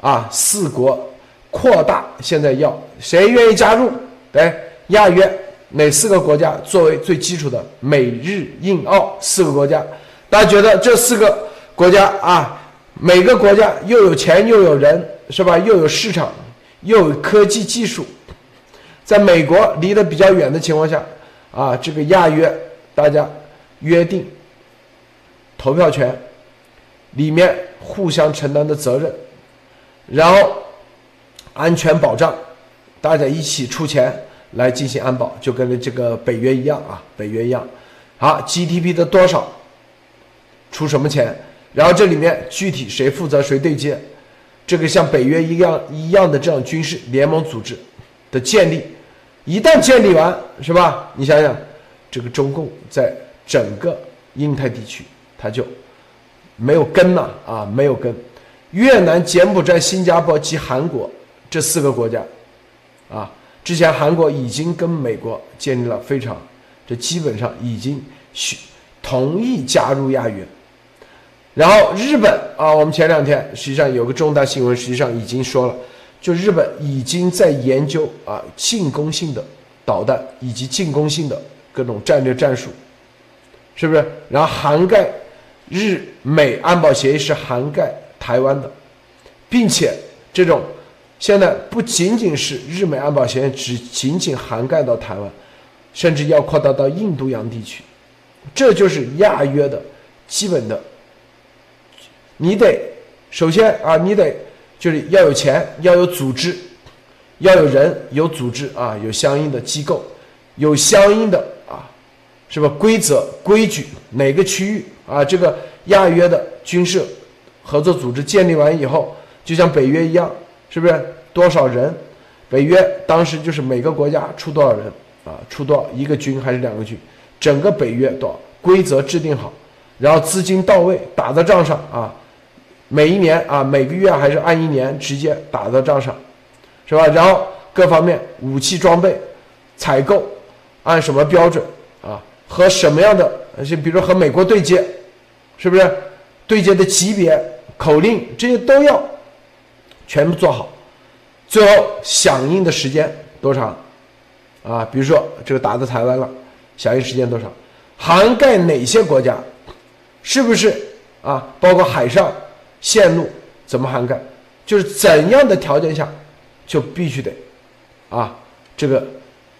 啊四国扩大，现在要谁愿意加入？对，亚约哪四个国家作为最基础的美日印澳四个国家？大家觉得这四个国家啊，每个国家又有钱又有人，是吧？又有市场，又有科技技术，在美国离得比较远的情况下，啊，这个亚约大家约定投票权，里面互相承担的责任，然后安全保障，大家一起出钱来进行安保，就跟这个北约一样啊，北约一样。好，GDP 的多少？出什么钱？然后这里面具体谁负责谁对接？这个像北约一样一样的这样军事联盟组织的建立，一旦建立完，是吧？你想想，这个中共在整个印太地区，它就没有根了啊，没有根。越南、柬埔寨、新加坡及韩国这四个国家，啊，之前韩国已经跟美国建立了非常，这基本上已经许同意加入亚约。然后日本啊，我们前两天实际上有个重大新闻，实际上已经说了，就日本已经在研究啊进攻性的导弹以及进攻性的各种战略战术，是不是？然后涵盖日美安保协议是涵盖台湾的，并且这种现在不仅仅是日美安保协议只仅仅涵盖到台湾，甚至要扩大到印度洋地区，这就是亚约的基本的。你得首先啊，你得就是要有钱，要有组织，要有人，有组织啊，有相应的机构，有相应的啊，是吧？规则规矩，哪个区域啊？这个亚约的军事合作组织建立完以后，就像北约一样，是不是？多少人？北约当时就是每个国家出多少人啊？出多少一个军还是两个军？整个北约多少？规则制定好，然后资金到位，打到仗上啊。每一年啊，每个月还是按一年直接打到账上，是吧？然后各方面武器装备采购按什么标准啊？和什么样的？就比如和美国对接，是不是？对接的级别、口令这些都要全部做好。最后响应的时间多长？啊，比如说这个打到台湾了，响应时间多少？涵盖哪些国家？是不是啊？包括海上。线路怎么涵盖？就是怎样的条件下，就必须得，啊，这个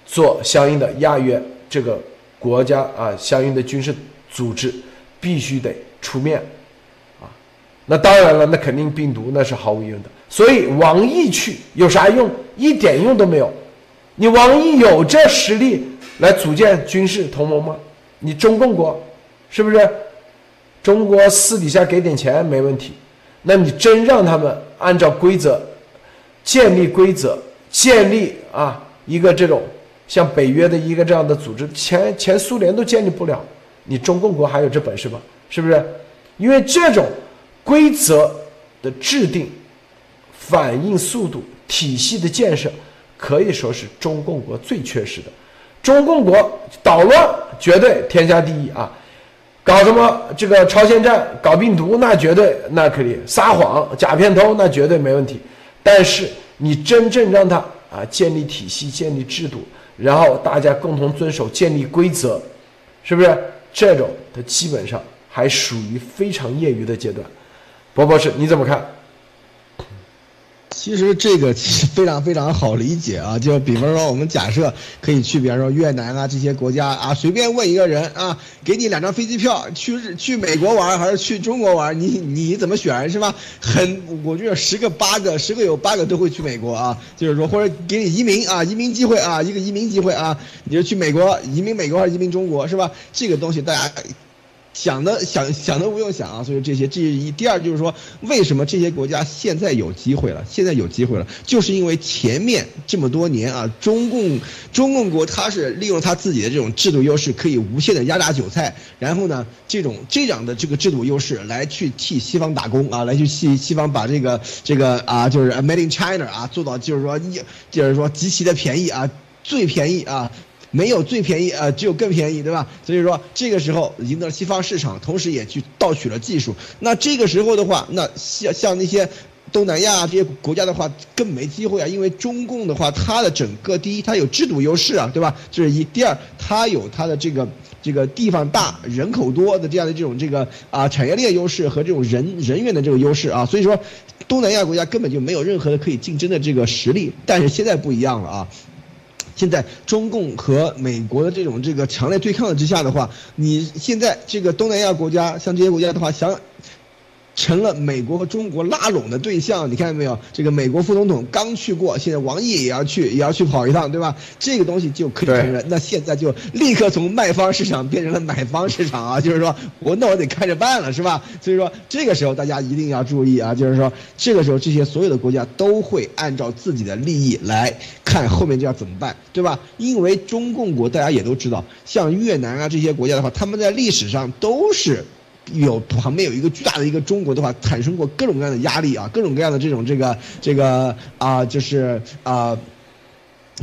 做相应的亚约这个国家啊，相应的军事组织必须得出面，啊，那当然了，那肯定病毒那是毫无疑问的。所以王毅去有啥用？一点用都没有。你王毅有这实力来组建军事同盟吗？你中共国是不是？中国私底下给点钱没问题。那你真让他们按照规则建立规则，建立啊一个这种像北约的一个这样的组织，前前苏联都建立不了，你中共国还有这本事吗？是不是？因为这种规则的制定、反应速度、体系的建设，可以说是中共国最缺失的。中共国捣乱绝对天下第一啊！搞什么这个朝鲜战，搞病毒那绝对那可以撒谎假片头那绝对没问题，但是你真正让他啊建立体系、建立制度，然后大家共同遵守、建立规则，是不是这种？它基本上还属于非常业余的阶段。博博士你怎么看？其实这个其实非常非常好理解啊，就比方说我们假设可以去，比方说越南啊这些国家啊，随便问一个人啊，给你两张飞机票去去美国玩还是去中国玩，你你怎么选是吧？很，我觉得十个八个，十个有八个都会去美国啊，就是说或者给你移民啊，移民机会啊，一个移民机会啊，你就去美国移民美国还是移民中国是吧？这个东西大家。想的想想都不用想啊，所以这些这一第二就是说，为什么这些国家现在有机会了？现在有机会了，就是因为前面这么多年啊，中共中共国它是利用它自己的这种制度优势，可以无限的压榨韭菜，然后呢，这种这样的这个制度优势来去替西方打工啊，来去替西方把这个这个啊，就是 Made in China 啊，做到就是说一就是说极其的便宜啊，最便宜啊。没有最便宜，呃，只有更便宜，对吧？所以说这个时候赢得了西方市场，同时也去盗取了技术。那这个时候的话，那像像那些东南亚这些国家的话更没机会啊，因为中共的话，它的整个第一，它有制度优势啊，对吧？这是一。第二，它有它的这个这个地方大、人口多的这样的这种这个啊产业链优势和这种人人员的这个优势啊，所以说东南亚国家根本就没有任何的可以竞争的这个实力。但是现在不一样了啊，现在中共和美国的这种这个强烈对抗之下的话，你现在这个东南亚国家像这些国家的话，想。成了美国和中国拉拢的对象，你看见没有？这个美国副总统刚去过，现在王毅也要去，也要去跑一趟，对吧？这个东西就可以承认。那现在就立刻从卖方市场变成了买方市场啊！就是说我那我得看着办了，是吧？所以说这个时候大家一定要注意啊！就是说这个时候这些所有的国家都会按照自己的利益来看后面就要怎么办，对吧？因为中共国大家也都知道，像越南啊这些国家的话，他们在历史上都是。有旁边有一个巨大的一个中国的话，产生过各种各样的压力啊，各种各样的这种这个这个啊，就是啊。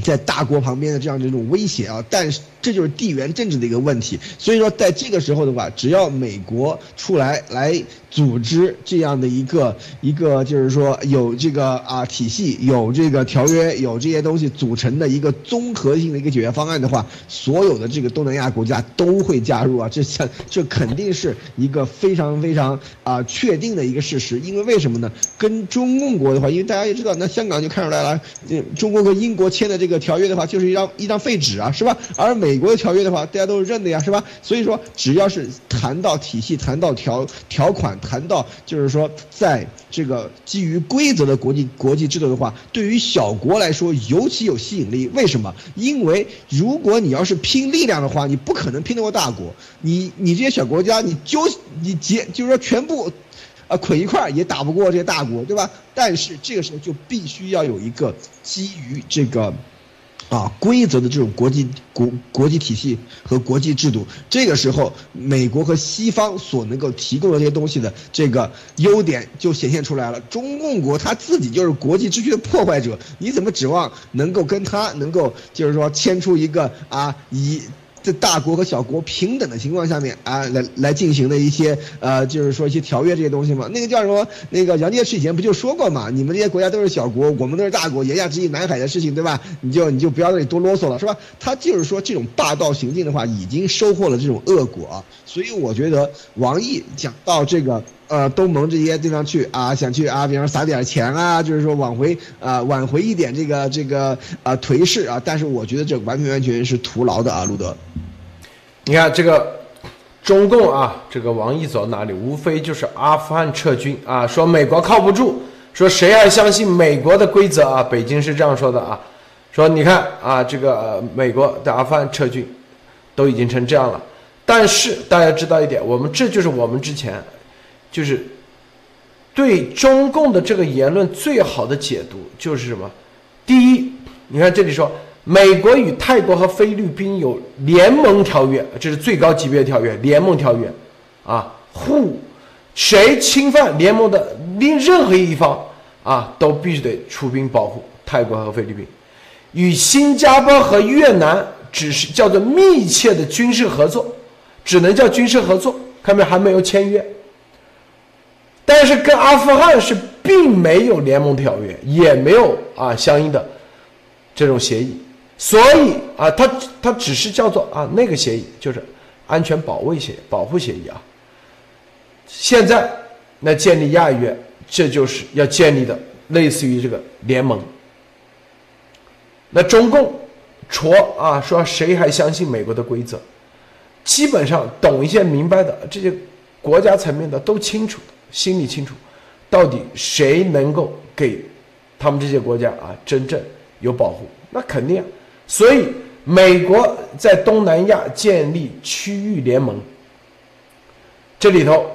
在大国旁边的这样的一种威胁啊，但是这就是地缘政治的一个问题。所以说，在这个时候的话，只要美国出来来组织这样的一个一个，就是说有这个啊体系、有这个条约、有这些东西组成的一个综合性的一个解决方案的话，所有的这个东南亚国家都会加入啊。这像这肯定是一个非常非常啊确定的一个事实。因为为什么呢？跟中共国的话，因为大家也知道，那香港就看出来了，中国和英国签的。这个条约的话，就是一张一张废纸啊，是吧？而美国的条约的话，大家都是认的呀，是吧？所以说，只要是谈到体系、谈到条条款、谈到就是说，在这个基于规则的国际国际制度的话，对于小国来说尤其有吸引力。为什么？因为如果你要是拼力量的话，你不可能拼得过大国。你你这些小国家，你揪你结，就是说全部。啊，捆一块儿也打不过这些大国，对吧？但是这个时候就必须要有一个基于这个，啊规则的这种国际国国际体系和国际制度。这个时候，美国和西方所能够提供的这些东西的这个优点就显现出来了。中共国他自己就是国际秩序的破坏者，你怎么指望能够跟他能够就是说牵出一个啊以。在大国和小国平等的情况下面啊，来来进行的一些呃，就是说一些条约这些东西嘛。那个叫什么？那个杨洁篪以前不就说过嘛？你们这些国家都是小国，我们都是大国，言下之意南海的事情，对吧？你就你就不要那里多啰嗦了，是吧？他就是说这种霸道行径的话，已经收获了这种恶果。所以我觉得王毅讲到这个。呃，东盟这些地方去啊，想去啊，比方撒点钱啊，就是说挽回啊，挽回一点这个这个啊颓势啊。但是我觉得这完全完全是徒劳的啊，路德。你看这个中共啊，这个王毅走哪里，无非就是阿富汗撤军啊，说美国靠不住，说谁还相信美国的规则啊？北京是这样说的啊，说你看啊，这个美国的阿富汗撤军都已经成这样了。但是大家知道一点，我们这就是我们之前。就是对中共的这个言论最好的解读就是什么？第一，你看这里说，美国与泰国和菲律宾有联盟条约，这是最高级别的条约，联盟条约，啊，互谁侵犯联盟的另任何一方啊，都必须得出兵保护泰国和菲律宾。与新加坡和越南只是叫做密切的军事合作，只能叫军事合作，看到没有？还没有签约。但是跟阿富汗是并没有联盟条约，也没有啊相应的这种协议，所以啊，它它只是叫做啊那个协议，就是安全保卫协保护协议啊。现在那建立亚约，这就是要建立的类似于这个联盟。那中共戳啊说谁还相信美国的规则？基本上懂一些明白的这些国家层面的都清楚的。心里清楚，到底谁能够给他们这些国家啊真正有保护？那肯定啊。所以美国在东南亚建立区域联盟，这里头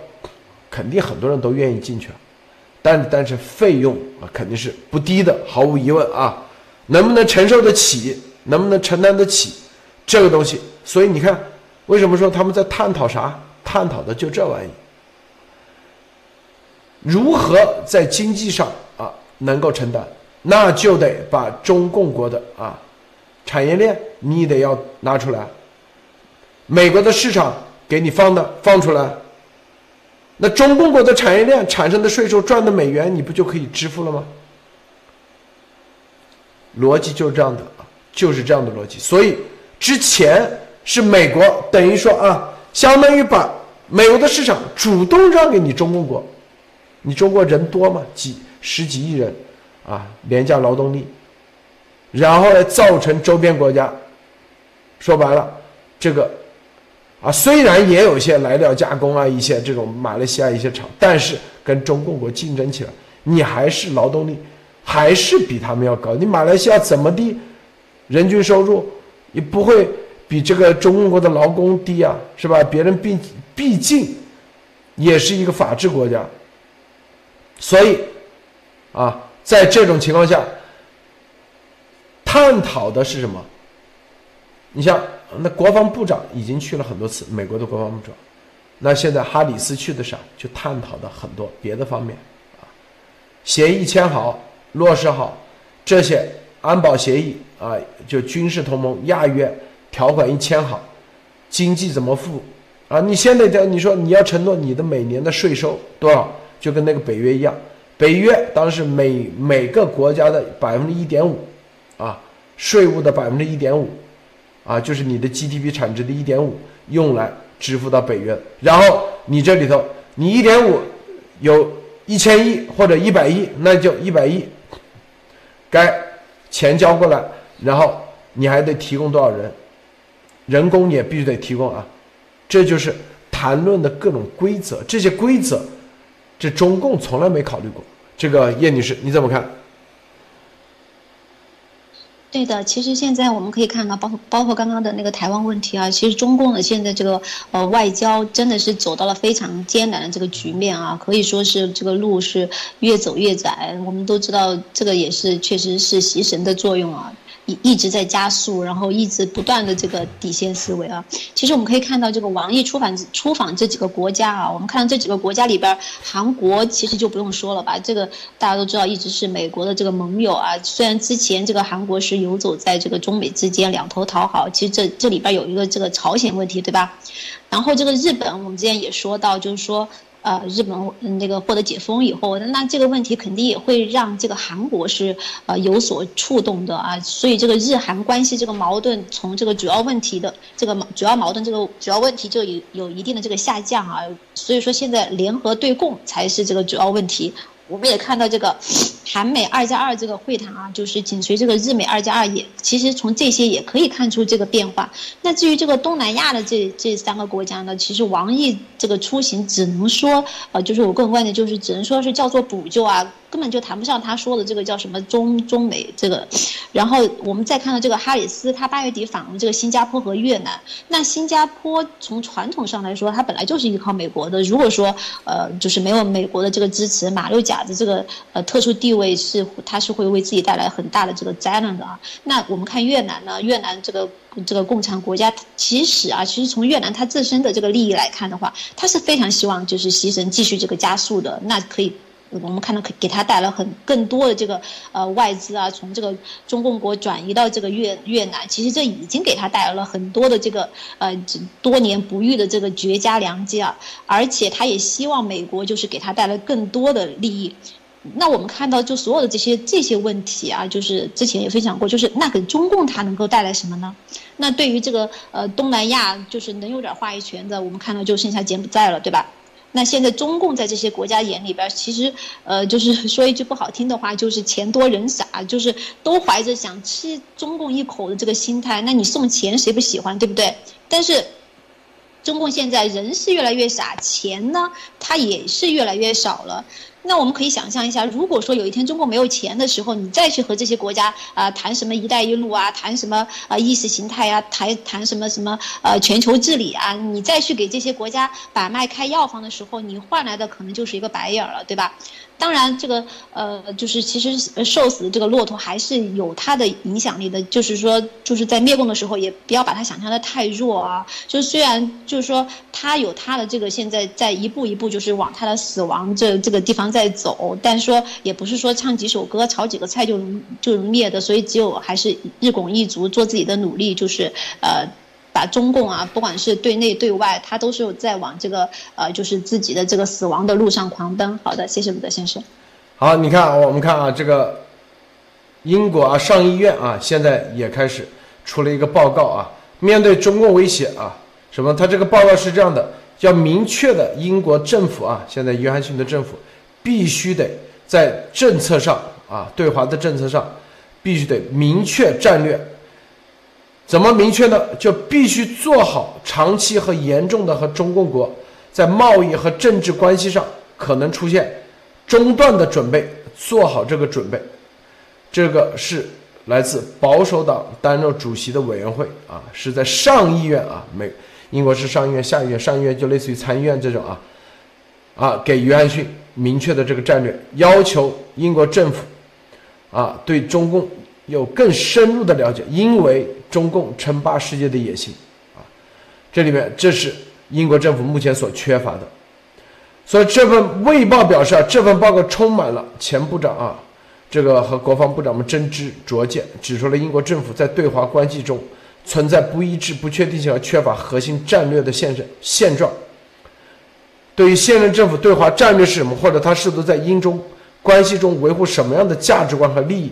肯定很多人都愿意进去啊，但但是费用啊肯定是不低的，毫无疑问啊，能不能承受得起？能不能承担得起这个东西？所以你看，为什么说他们在探讨啥？探讨的就这玩意。如何在经济上啊能够承担，那就得把中共国的啊产业链你得要拿出来，美国的市场给你放的放出来，那中共国的产业链产生的税收赚的美元，你不就可以支付了吗？逻辑就是这样的啊，就是这样的逻辑。所以之前是美国等于说啊，相当于把美国的市场主动让给你中共国，你中国人多嘛，几十几亿人啊，廉价劳动力，然后呢，造成周边国家，说白了，这个啊，虽然也有些来料加工啊，一些这种马来西亚一些厂，但是跟中共国竞争起来，你还是劳动力。还是比他们要高。你马来西亚怎么地，人均收入也不会比这个中国的劳工低啊，是吧？别人毕毕竟也是一个法治国家，所以啊，在这种情况下，探讨的是什么？你像那国防部长已经去了很多次，美国的国防部长，那现在哈里斯去的少，就探讨的很多别的方面啊，协议签好。落实好这些安保协议啊，就军事同盟、亚约条款一签好，经济怎么付啊？你现在的你说你要承诺你的每年的税收多少，就跟那个北约一样，北约当时每每个国家的百分之一点五啊，税务的百分之一点五啊，就是你的 GDP 产值的一点五，用来支付到北约，然后你这里头你一点五有一千亿或者一百亿，那就一百亿。该钱交过来，然后你还得提供多少人，人工也必须得提供啊，这就是谈论的各种规则。这些规则，这中共从来没考虑过。这个叶女士你怎么看？对的，其实现在我们可以看到，包括包括刚刚的那个台湾问题啊，其实中共的现在这个呃外交真的是走到了非常艰难的这个局面啊，可以说是这个路是越走越窄。我们都知道，这个也是确实是习神的作用啊。一一直在加速，然后一直不断的这个底线思维啊。其实我们可以看到，这个王毅出访出访这几个国家啊，我们看到这几个国家里边，韩国其实就不用说了吧，这个大家都知道，一直是美国的这个盟友啊。虽然之前这个韩国是游走在这个中美之间两头讨好，其实这这里边有一个这个朝鲜问题，对吧？然后这个日本，我们之前也说到，就是说。呃，日本那个获得解封以后，那这个问题肯定也会让这个韩国是呃有所触动的啊，所以这个日韩关系这个矛盾从这个主要问题的这个主要矛盾这个主要问题就有有一定的这个下降啊，所以说现在联合对共才是这个主要问题。我们也看到这个韩美二加二这个会谈啊，就是紧随这个日美二加二也，其实从这些也可以看出这个变化。那至于这个东南亚的这这三个国家呢，其实王毅这个出行只能说，呃，就是我个人观点就是只能说是叫做补救啊。根本就谈不上他说的这个叫什么中中美这个，然后我们再看到这个哈里斯，他八月底访问这个新加坡和越南。那新加坡从传统上来说，它本来就是依靠美国的。如果说呃就是没有美国的这个支持，马六甲的这个呃特殊地位是它是会为自己带来很大的这个灾难的啊。那我们看越南呢，越南这个这个共产国家，其实啊，其实从越南它自身的这个利益来看的话，它是非常希望就是牺牲继续这个加速的，那可以。我们看到给给他带来很更多的这个呃外资啊，从这个中共国转移到这个越越南，其实这已经给他带来了很多的这个呃多年不遇的这个绝佳良机啊，而且他也希望美国就是给他带来更多的利益。那我们看到就所有的这些这些问题啊，就是之前也分享过，就是那给中共它能够带来什么呢？那对于这个呃东南亚就是能有点话语权的，我们看到就剩下柬埔寨了，对吧？那现在中共在这些国家眼里边，其实，呃，就是 说一句不好听的话，就是钱多人傻，就是都怀着想吃中共一口的这个心态。那你送钱谁不喜欢，对不对？但是，中共现在人是越来越傻，钱呢，它也是越来越少了。那我们可以想象一下，如果说有一天中国没有钱的时候，你再去和这些国家啊谈什么“一带一路”啊，谈什么啊意识形态啊，谈谈什么什么呃全球治理啊，你再去给这些国家把脉开药方的时候，你换来的可能就是一个白眼了，对吧？当然，这个呃，就是其实瘦死的这个骆驼还是有它的影响力的。就是说，就是在灭共的时候，也不要把它想象的太弱啊。就虽然就是说，它有它的这个现在在一步一步就是往它的死亡这这个地方在走，但说也不是说唱几首歌、炒几个菜就能就能灭的。所以只有还是日拱一卒，做自己的努力，就是呃。把中共啊，不管是对内对外，他都是在往这个呃，就是自己的这个死亡的路上狂奔。好的，谢谢鲁德先生。好，你看我们看啊，这个英国啊上议院啊，现在也开始出了一个报告啊，面对中共威胁啊，什么？他这个报告是这样的，要明确的，英国政府啊，现在约翰逊的政府必须得在政策上啊，对华的政策上必须得明确战略。怎么明确呢？就必须做好长期和严重的和中共国在贸易和政治关系上可能出现中断的准备，做好这个准备。这个是来自保守党担任主席的委员会啊，是在上议院啊，美英国是上议院，下议院，上议院就类似于参议院这种啊，啊，给约翰逊明确的这个战略，要求英国政府啊对中共有更深入的了解，因为。中共称霸世界的野心，啊，这里面这是英国政府目前所缺乏的，所以这份卫报表示啊，这份报告充满了前部长啊，这个和国防部长们真知灼见，指出了英国政府在对华关系中存在不一致、不确定性和缺乏核心战略的现现现状。对于现任政府对华战略是什么，或者他试图在英中关系中维护什么样的价值观和利益，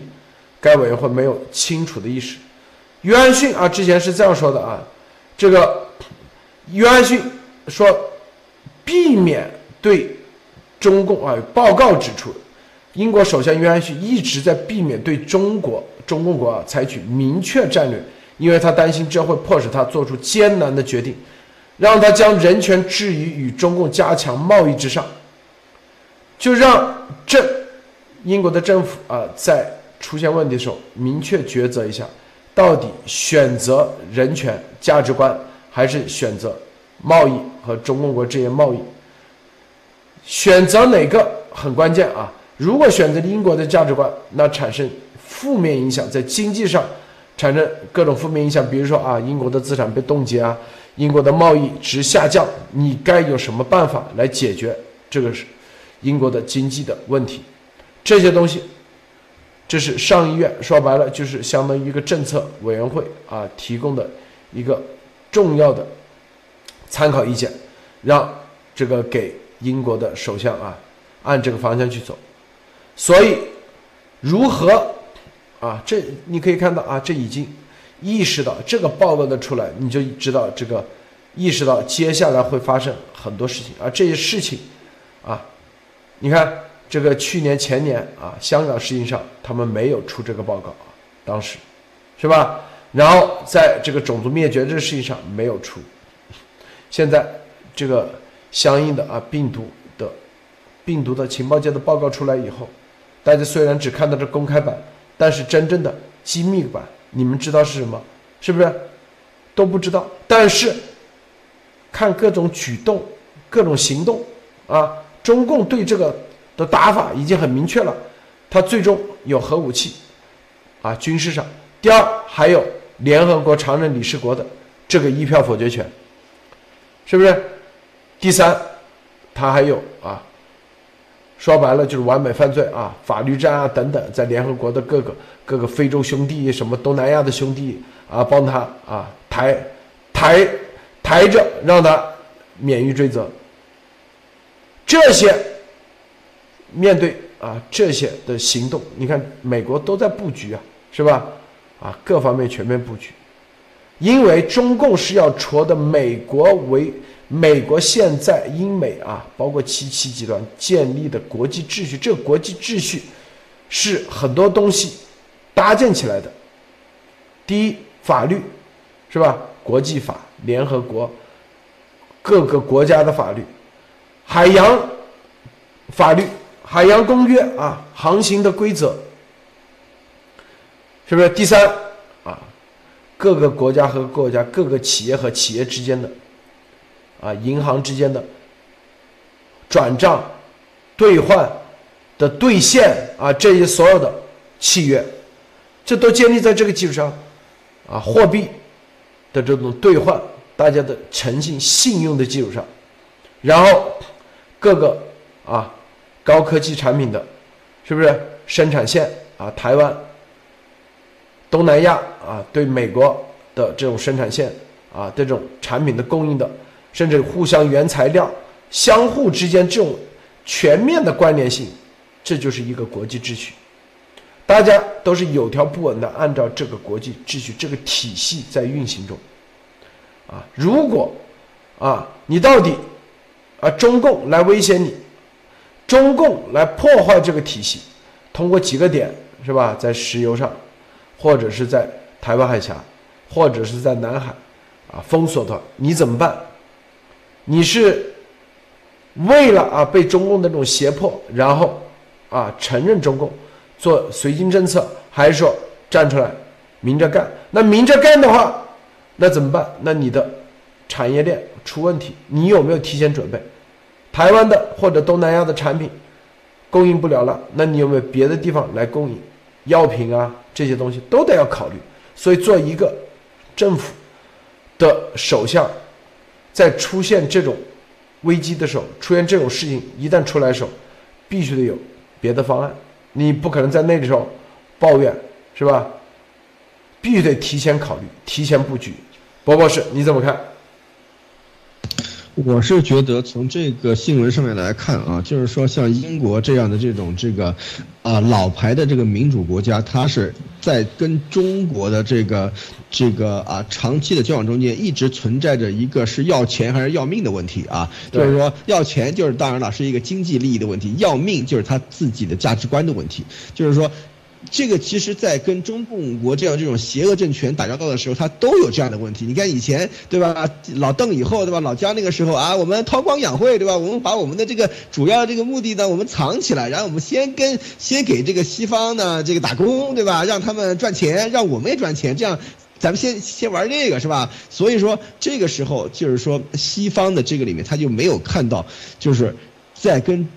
该委员会没有清楚的意识。约翰逊啊，之前是这样说的啊，这个约翰逊说，避免对中共啊报告指出，英国首相约翰逊一直在避免对中国中共国啊采取明确战略，因为他担心这会迫使他做出艰难的决定，让他将人权置于与中共加强贸易之上，就让政英国的政府啊在出现问题的时候明确抉择一下。到底选择人权价值观，还是选择贸易和中共国之间贸易？选择哪个很关键啊！如果选择英国的价值观，那产生负面影响，在经济上产生各种负面影响，比如说啊，英国的资产被冻结啊，英国的贸易值下降，你该有什么办法来解决这个是英国的经济的问题？这些东西。这是上议院说白了就是相当于一个政策委员会啊提供的一个重要的参考意见，让这个给英国的首相啊按这个方向去走。所以如何啊？这你可以看到啊，这已经意识到这个报告的出来，你就知道这个意识到接下来会发生很多事情啊。这些事情啊，你看。这个去年前年啊，香港事情上他们没有出这个报告啊，当时，是吧？然后在这个种族灭绝这个事情上没有出，现在这个相应的啊病毒的病毒的情报界的报告出来以后，大家虽然只看到这公开版，但是真正的机密版，你们知道是什么？是不是都不知道？但是看各种举动、各种行动啊，中共对这个。的打法已经很明确了，他最终有核武器，啊，军事上。第二，还有联合国常任理事国的这个一票否决权，是不是？第三，他还有啊，说白了就是完美犯罪啊，法律战啊等等，在联合国的各个各个非洲兄弟、什么东南亚的兄弟啊，帮他啊抬抬抬着，让他免于追责，这些。面对啊这些的行动，你看美国都在布局啊，是吧？啊，各方面全面布局，因为中共是要戳的美国为美国现在英美啊，包括七七集团建立的国际秩序，这个国际秩序是很多东西搭建起来的。第一，法律是吧？国际法、联合国各个国家的法律、海洋法律。海洋公约啊，航行的规则，是不是？第三啊，各个国家和国家、各个企业和企业之间的啊，银行之间的转账、兑换的兑现啊，这些所有的契约，这都建立在这个基础上啊，货币的这种兑换，大家的诚信、信用的基础上，然后各个啊。高科技产品的，是不是生产线啊？台湾、东南亚啊，对美国的这种生产线啊这种产品的供应的，甚至互相原材料相互之间这种全面的关联性，这就是一个国际秩序。大家都是有条不紊的按照这个国际秩序这个体系在运行中。啊，如果啊你到底啊中共来威胁你，中共来破坏这个体系，通过几个点是吧，在石油上，或者是在台湾海峡，或者是在南海。啊，封锁的你怎么办？你是为了啊被中共的这种胁迫，然后啊承认中共做绥靖政策，还是说站出来明着干？那明着干的话，那怎么办？那你的产业链出问题，你有没有提前准备？台湾的或者东南亚的产品供应不了了，那你有没有别的地方来供应？药品啊这些东西都得要考虑。所以做一个政府。的首相，在出现这种危机的时候，出现这种事情一旦出来的时候，必须得有别的方案。你不可能在那个时候抱怨，是吧？必须得提前考虑，提前布局。博博士，你怎么看？我是觉得从这个新闻上面来看啊，就是说像英国这样的这种这个，啊老牌的这个民主国家，它是在跟中国的这个这个啊长期的交往中间，一直存在着一个是要钱还是要命的问题啊。就是说要钱就是当然了是一个经济利益的问题，要命就是他自己的价值观的问题，就是说。这个其实，在跟中共国这样这种邪恶政权打交道的时候，他都有这样的问题。你看以前，对吧？老邓以后，对吧？老姜那个时候啊，我们韬光养晦，对吧？我们把我们的这个主要这个目的呢，我们藏起来，然后我们先跟先给这个西方呢这个打工，对吧？让他们赚钱，让我们也赚钱，这样咱们先先玩这个，是吧？所以说这个时候就是说西方的这个里面，他就没有看到，就是在跟。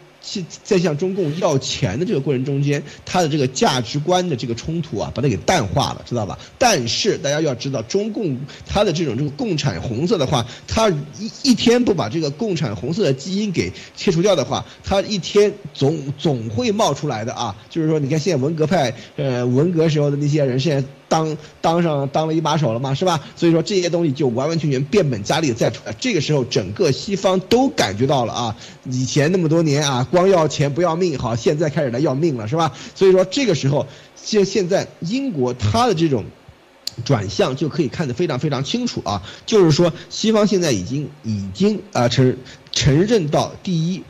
在向中共要钱的这个过程中间，他的这个价值观的这个冲突啊，把它给淡化了，知道吧？但是大家要知道，中共他的这种这个共产红色的话，他一一天不把这个共产红色的基因给切除掉的话，他一天总总会冒出来的啊。就是说，你看现在文革派，呃，文革时候的那些人，现在。当当上当了一把手了嘛，是吧？所以说这些东西就完完全全变本加厉的再出来。这个时候，整个西方都感觉到了啊，以前那么多年啊，光要钱不要命，好，现在开始来要命了，是吧？所以说这个时候，现现在英国它的这种转向就可以看得非常非常清楚啊，就是说西方现在已经已经啊承承认到第一。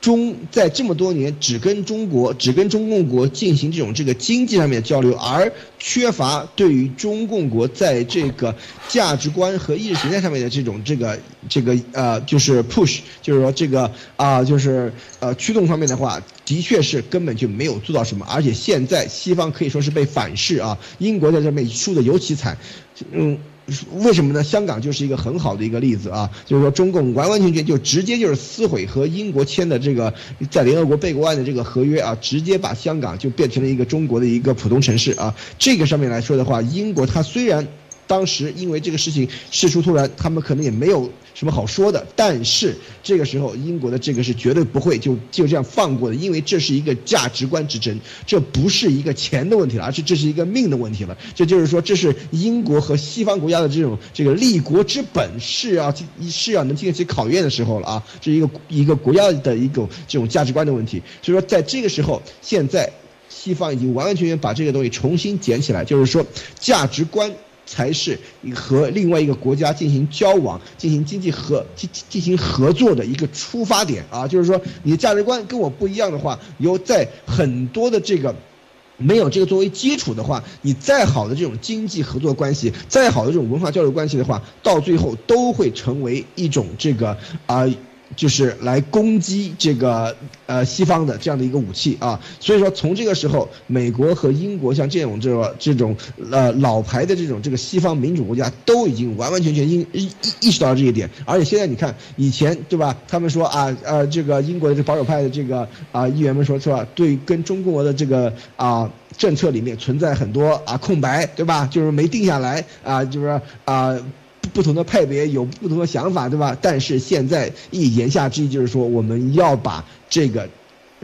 中在这么多年只跟中国、只跟中共国进行这种这个经济上面的交流，而缺乏对于中共国在这个价值观和意识形态上面的这种这个这个呃，就是 push，就是说这个啊，就是呃驱动方面的话，的确是根本就没有做到什么，而且现在西方可以说是被反噬啊，英国在这边输的尤其惨，嗯。为什么呢？香港就是一个很好的一个例子啊，就是说中共完完全全就直接就是撕毁和英国签的这个在联合国备国案的这个合约啊，直接把香港就变成了一个中国的一个普通城市啊。这个上面来说的话，英国它虽然。当时因为这个事情事出突然，他们可能也没有什么好说的。但是这个时候，英国的这个是绝对不会就就这样放过的，因为这是一个价值观之争，这不是一个钱的问题了，而是这是一个命的问题了。这就是说，这是英国和西方国家的这种这个立国之本是要是要能经得起考验的时候了啊！这一个一个国家的一种这种价值观的问题。所以说，在这个时候，现在西方已经完完全全把这个东西重新捡起来，就是说价值观。才是你和另外一个国家进行交往、进行经济合进进行合作的一个出发点啊，就是说你的价值观跟我不一样的话，有在很多的这个没有这个作为基础的话，你再好的这种经济合作关系，再好的这种文化交流关系的话，到最后都会成为一种这个啊。就是来攻击这个呃西方的这样的一个武器啊，所以说从这个时候，美国和英国像这种这个这种呃老牌的这种这个西方民主国家都已经完完全全意意意识到这一点，而且现在你看以前对吧？他们说啊呃这个英国的这保守派的这个啊议员们说是吧？对跟中国的这个啊政策里面存在很多啊空白对吧？就是没定下来啊，就是啊。不同的派别有不同的想法，对吧？但是现在一言下之意就是说，我们要把这个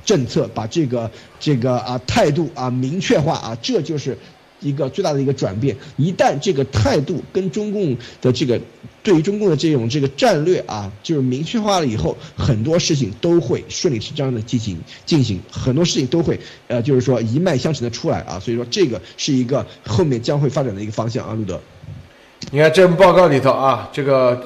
政策，把这个这个啊态度啊明确化啊，这就是一个最大的一个转变。一旦这个态度跟中共的这个对于中共的这种这个战略啊，就是明确化了以后，很多事情都会顺理成章的进行进行，很多事情都会呃，就是说一脉相承的出来啊。所以说这个是一个后面将会发展的一个方向啊，路德。你看这份报告里头啊，这个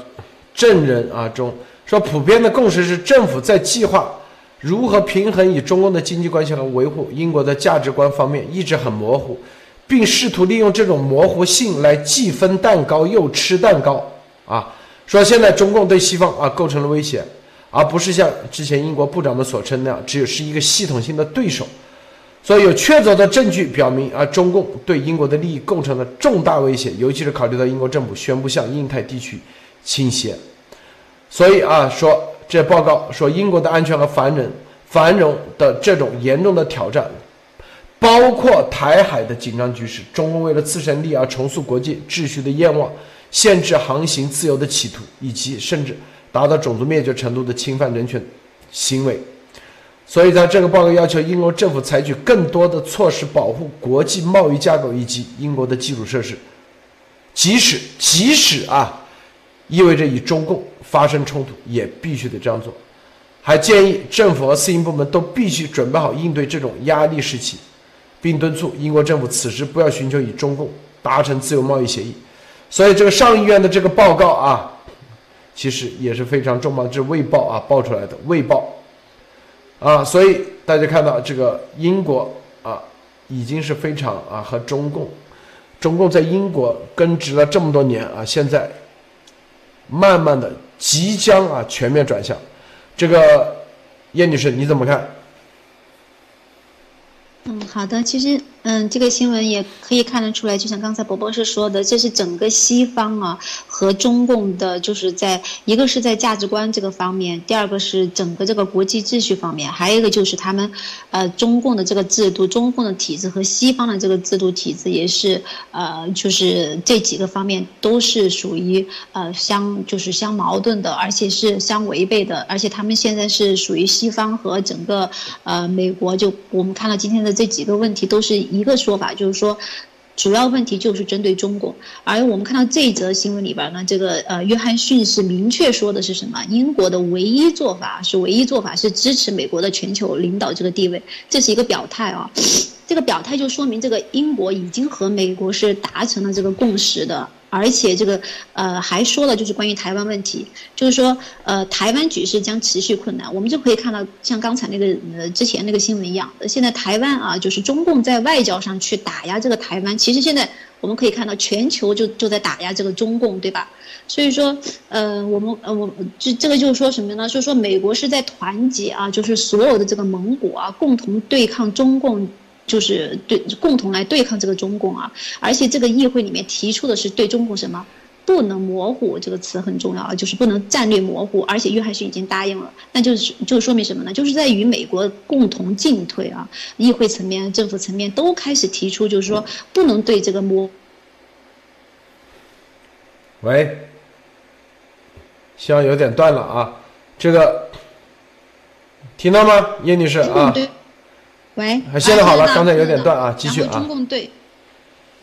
证人啊中说，普遍的共识是政府在计划如何平衡与中共的经济关系和维护英国的价值观方面一直很模糊，并试图利用这种模糊性来既分蛋糕又吃蛋糕啊。说现在中共对西方啊构成了威胁，而不是像之前英国部长们所称那样，只有是一个系统性的对手。所以有确凿的证据表明，啊，中共对英国的利益构成了重大威胁，尤其是考虑到英国政府宣布向印太地区倾斜。所以啊，说这报告说英国的安全和繁荣繁荣的这种严重的挑战，包括台海的紧张局势，中共为了自身利益而重塑国际秩序的愿望，限制航行自由的企图，以及甚至达到种族灭绝程度的侵犯人权行为。所以，在这个报告要求英国政府采取更多的措施保护国际贸易架构以及英国的基础设施，即使即使啊，意味着与中共发生冲突，也必须得这样做。还建议政府和私营部门都必须准备好应对这种压力时期，并敦促英国政府此时不要寻求与中共达成自由贸易协议。所以，这个上议院的这个报告啊，其实也是非常重磅，这是《卫报》啊报出来的，《卫报》。啊，所以大家看到这个英国啊，已经是非常啊和中共，中共在英国根植了这么多年啊，现在慢慢的即将啊全面转向，这个叶女士你怎么看？嗯，好的，其实。嗯，这个新闻也可以看得出来，就像刚才博博士说的，这是整个西方啊和中共的，就是在一个是在价值观这个方面，第二个是整个这个国际秩序方面，还有一个就是他们，呃，中共的这个制度，中共的体制和西方的这个制度体制也是，呃，就是这几个方面都是属于呃相就是相矛盾的，而且是相违背的，而且他们现在是属于西方和整个呃美国，就我们看到今天的这几个问题都是。一个说法就是说，主要问题就是针对中国，而我们看到这一则新闻里边呢，这个呃，约翰逊是明确说的是什么？英国的唯一做法是唯一做法是支持美国的全球领导这个地位，这是一个表态啊。这个表态就说明这个英国已经和美国是达成了这个共识的。而且这个呃还说了，就是关于台湾问题，就是说呃台湾局势将持续困难。我们就可以看到，像刚才那个呃之前那个新闻一样，现在台湾啊，就是中共在外交上去打压这个台湾。其实现在我们可以看到，全球就就在打压这个中共，对吧？所以说呃我们呃我这这个就是说什么呢？就是说美国是在团结啊，就是所有的这个盟国啊，共同对抗中共。就是对共同来对抗这个中共啊，而且这个议会里面提出的是对中共什么不能模糊这个词很重要啊，就是不能战略模糊，而且约翰逊已经答应了，那就是就说明什么呢？就是在与美国共同进退啊，议会层面、政府层面都开始提出，就是说不能对这个模。喂，希望有点断了啊，这个听到吗，叶女士啊？喂，现在好了，刚才有点断啊，继续啊。中共对。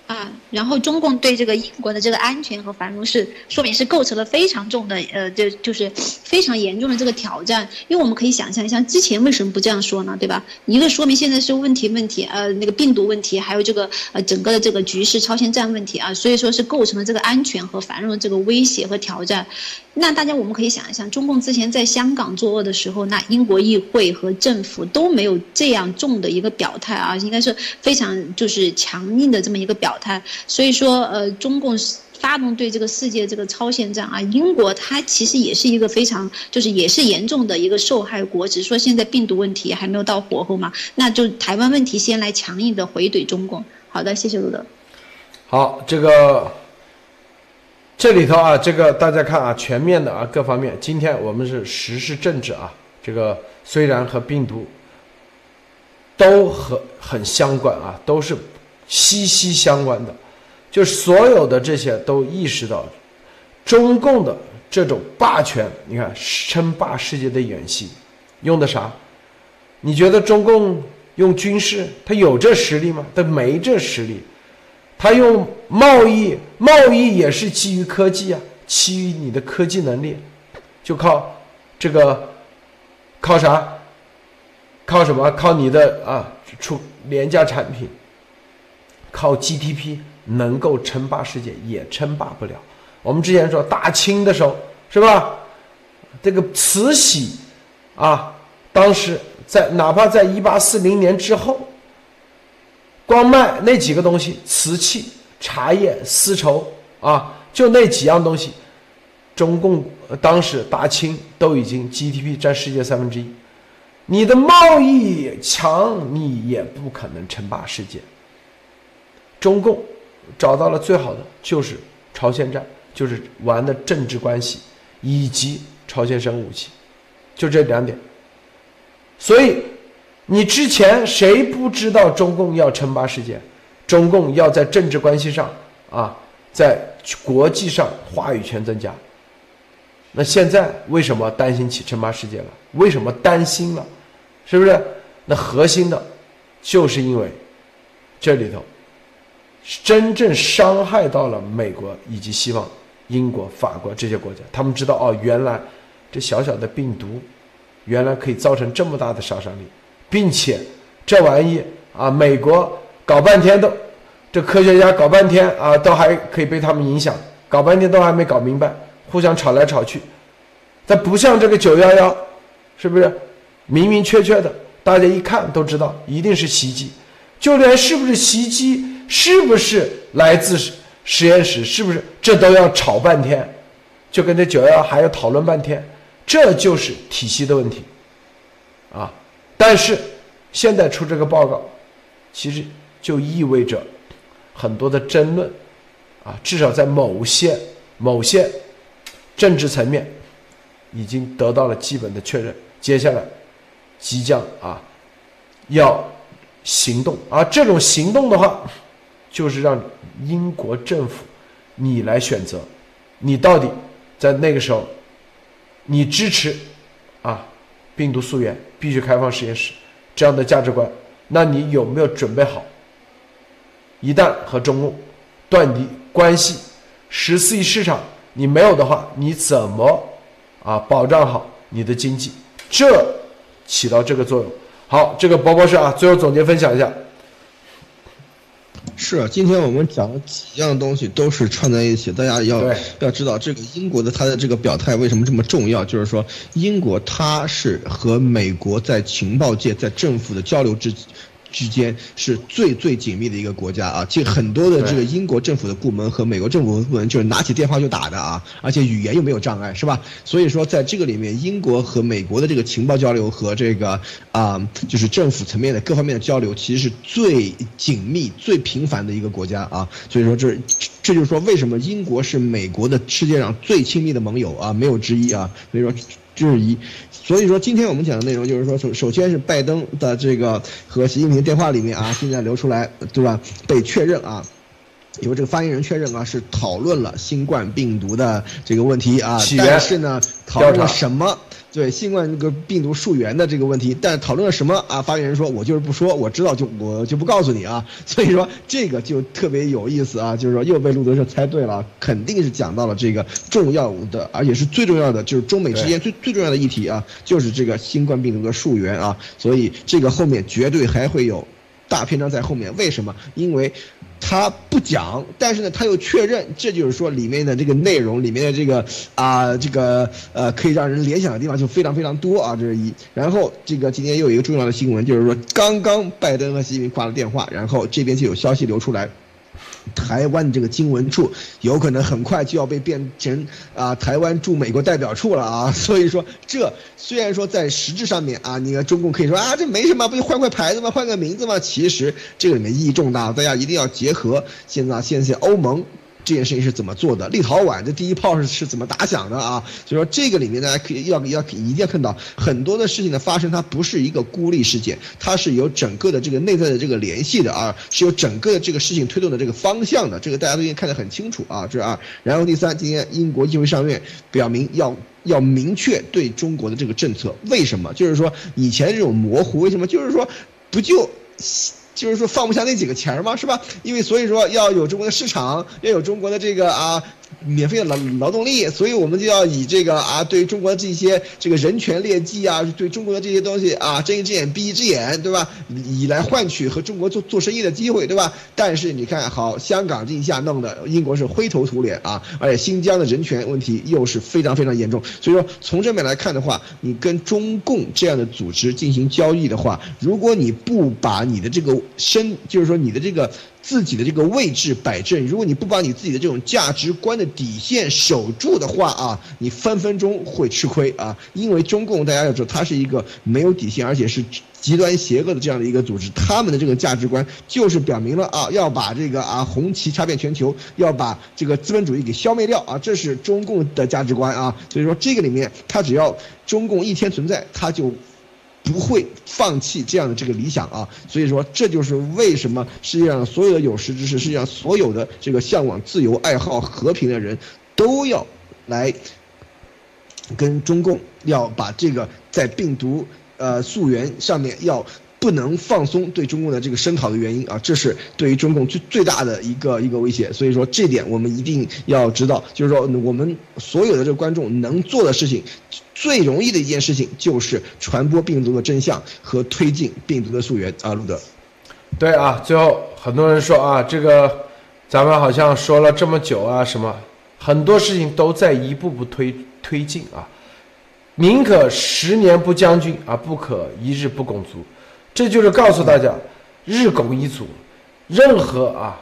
啊，然后中共对这个英国的这个安全和繁荣是说明是构成了非常重的，呃，就就是非常严重的这个挑战。因为我们可以想象一下，之前为什么不这样说呢？对吧？一个说明现在是问题问题，呃，那个病毒问题，还有这个呃整个的这个局势超限战问题啊，所以说是构成了这个安全和繁荣的这个威胁和挑战。那大家我们可以想一想，中共之前在香港作恶的时候，那英国议会和政府都没有这样重的一个表态啊，应该是非常就是强硬的这么一个表。态，所以说，呃，中共发动对这个世界这个超限战啊，英国它其实也是一个非常，就是也是严重的一个受害国，只是说现在病毒问题还没有到火候嘛，那就台湾问题先来强硬的回怼中共。好的，谢谢陆德。好，这个这里头啊，这个大家看啊，全面的啊，各方面，今天我们是时事政治啊，这个虽然和病毒都和很相关啊，都是。息息相关的，就所有的这些都意识到，中共的这种霸权，你看称霸世界的演习，用的啥？你觉得中共用军事，他有这实力吗？他没这实力。他用贸易，贸易也是基于科技啊，基于你的科技能力，就靠这个，靠啥？靠什么？靠你的啊出廉价产品，靠 GDP 能够称霸世界也称霸不了。我们之前说大清的时候是吧？这个慈禧啊，当时在哪怕在一八四零年之后，光卖那几个东西，瓷器、茶叶、丝绸啊，就那几样东西，中共当时大清都已经 GDP 占世界三分之一。你的贸易强，你也不可能称霸世界。中共找到了最好的就是朝鲜战，就是玩的政治关系以及朝鲜生武器，就这两点。所以你之前谁不知道中共要称霸世界？中共要在政治关系上啊，在国际上话语权增加。那现在为什么担心起称霸世界了？为什么担心了？是不是？那核心的，就是因为这里头真正伤害到了美国以及西方、英国、法国这些国家。他们知道哦，原来这小小的病毒，原来可以造成这么大的杀伤力，并且这玩意啊，美国搞半天都，这科学家搞半天啊，都还可以被他们影响，搞半天都还没搞明白，互相吵来吵去。它不像这个九幺幺，是不是？明明确确的，大家一看都知道，一定是袭击。就连是不是袭击，是不是来自实验室，是不是这都要吵半天，就跟这九幺幺还要讨论半天，这就是体系的问题啊。但是现在出这个报告，其实就意味着很多的争论啊，至少在某些某些政治层面已经得到了基本的确认。接下来。即将啊，要行动而这种行动的话，就是让英国政府你来选择，你到底在那个时候，你支持啊病毒溯源必须开放实验室这样的价值观，那你有没有准备好？一旦和中共断离关系，十四亿市场你没有的话，你怎么啊保障好你的经济？这。起到这个作用。好，这个博博士啊，最后总结分享一下。是，今天我们讲的几样东西都是串在一起，大家要要知道这个英国的他的这个表态为什么这么重要，就是说英国他是和美国在情报界在政府的交流之。之间是最最紧密的一个国家啊，这很多的这个英国政府的部门和美国政府的部门就是拿起电话就打的啊，而且语言又没有障碍，是吧？所以说在这个里面，英国和美国的这个情报交流和这个啊，就是政府层面的各方面的交流，其实是最紧密、最频繁的一个国家啊。所以说这这就是说为什么英国是美国的世界上最亲密的盟友啊，没有之一啊。所以说。质疑，所以说今天我们讲的内容就是说，首首先是拜登的这个和习近平电话里面啊，现在流出来，对吧？被确认啊，由这个发言人确认啊，是讨论了新冠病毒的这个问题啊，但是呢，讨论了什么？对新冠这个病毒溯源的这个问题，但讨论了什么啊？发言人说：“我就是不说，我知道就我就不告诉你啊。”所以说这个就特别有意思啊，就是说又被路德社猜对了，肯定是讲到了这个重要的，而且是最重要的，就是中美之间最最重要的议题啊，就是这个新冠病毒的溯源啊。所以这个后面绝对还会有大篇章在后面。为什么？因为。他不讲，但是呢，他又确认，这就是说里面的这个内容，里面的这个啊，这个呃，可以让人联想的地方就非常非常多啊，这是一。然后这个今天又有一个重要的新闻，就是说刚刚拜登和习近平挂了电话，然后这边就有消息流出来。台湾这个经文处有可能很快就要被变成啊台湾驻美国代表处了啊，所以说这虽然说在实质上面啊，你看中共可以说啊这没什么，不就换块牌子吗？换个名字吗？其实这个里面意义重大，大家一定要结合现在现在欧盟。这件事情是怎么做的？立陶宛的第一炮是是怎么打响的啊？所以说这个里面大家可以要要一定要看到很多的事情的发生，它不是一个孤立事件，它是有整个的这个内在的这个联系的啊，是有整个的这个事情推动的这个方向的，这个大家都已经看得很清楚啊。这是二。然后第三，今天英国议会上院表明要要明确对中国的这个政策，为什么？就是说以前这种模糊，为什么？就是说不就。就是说放不下那几个钱儿嘛，是吧？因为所以说要有中国的市场，要有中国的这个啊。免费的劳劳动力，所以我们就要以这个啊，对中国的这些这个人权劣迹啊，对中国的这些东西啊，睁一只眼闭一只眼，对吧？以来换取和中国做做生意的机会，对吧？但是你看好香港这一下弄的，英国是灰头土脸啊，而且新疆的人权问题又是非常非常严重。所以说从这面来看的话，你跟中共这样的组织进行交易的话，如果你不把你的这个身，就是说你的这个。自己的这个位置摆正，如果你不把你自己的这种价值观的底线守住的话啊，你分分钟会吃亏啊！因为中共大家要知道，它是一个没有底线，而且是极端邪恶的这样的一个组织。他们的这个价值观就是表明了啊，要把这个啊红旗插遍全球，要把这个资本主义给消灭掉啊，这是中共的价值观啊。所以说，这个里面，他只要中共一天存在，他就。不会放弃这样的这个理想啊，所以说这就是为什么世界上所有的有识之士，世界上所有的这个向往自由、爱好和平的人，都要来跟中共要把这个在病毒呃溯源上面要。不能放松对中共的这个声讨的原因啊，这是对于中共最最大的一个一个威胁。所以说这点我们一定要知道，就是说我们所有的这个观众能做的事情，最容易的一件事情就是传播病毒的真相和推进病毒的溯源啊，路德。对啊，最后很多人说啊，这个咱们好像说了这么久啊，什么很多事情都在一步步推推进啊，宁可十年不将军啊，不可一日不拱卒。这就是告诉大家，日拱一卒，任何啊，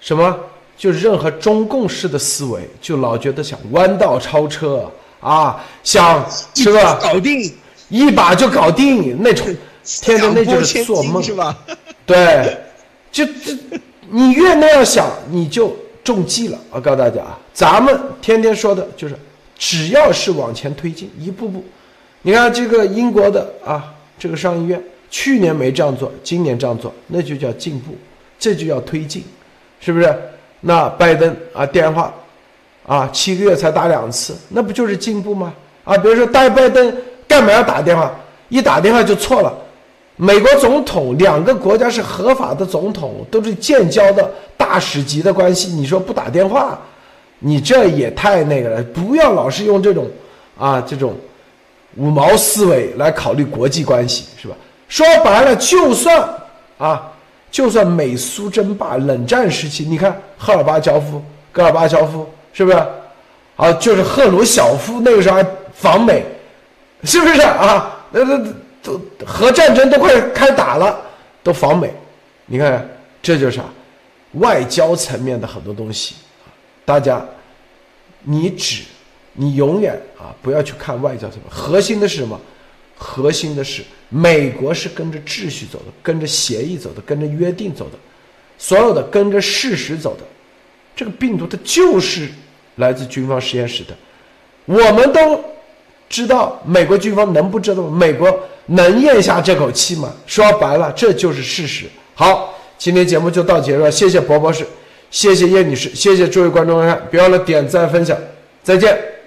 什么就是任何中共式的思维，就老觉得想弯道超车啊，想是吧？搞定一把就搞定那种，天天那就是做梦是吧？对，就这你越那样想，你就中计了。我告诉大家啊，咱们天天说的就是，只要是往前推进，一步步，你看这个英国的啊，这个上议院。去年没这样做，今年这样做，那就叫进步，这就叫推进，是不是？那拜登啊，电话，啊，七个月才打两次，那不就是进步吗？啊，比如说拜拜登干嘛要打电话？一打电话就错了。美国总统两个国家是合法的总统，都是建交的大使级的关系，你说不打电话，你这也太那个了。不要老是用这种啊这种五毛思维来考虑国际关系，是吧？说白了，就算啊，就算美苏争霸、冷战时期，你看赫尔巴乔夫、戈尔巴乔夫是不是？啊，就是赫鲁晓夫那个时候还访美，是不是啊？那那都核战争都快开打了，都访美，你看这就是啥？外交层面的很多东西，大家，你只你永远啊不要去看外交层面，核心的是什么？核心的是。美国是跟着秩序走的，跟着协议走的，跟着约定走的，所有的跟着事实走的。这个病毒它就是来自军方实验室的，我们都知道，美国军方能不知道吗？美国能咽下这口气吗？说白了，这就是事实。好，今天节目就到结束了，谢谢博博士，谢谢叶女士，谢谢诸位观众观看，别忘了点赞分享，再见。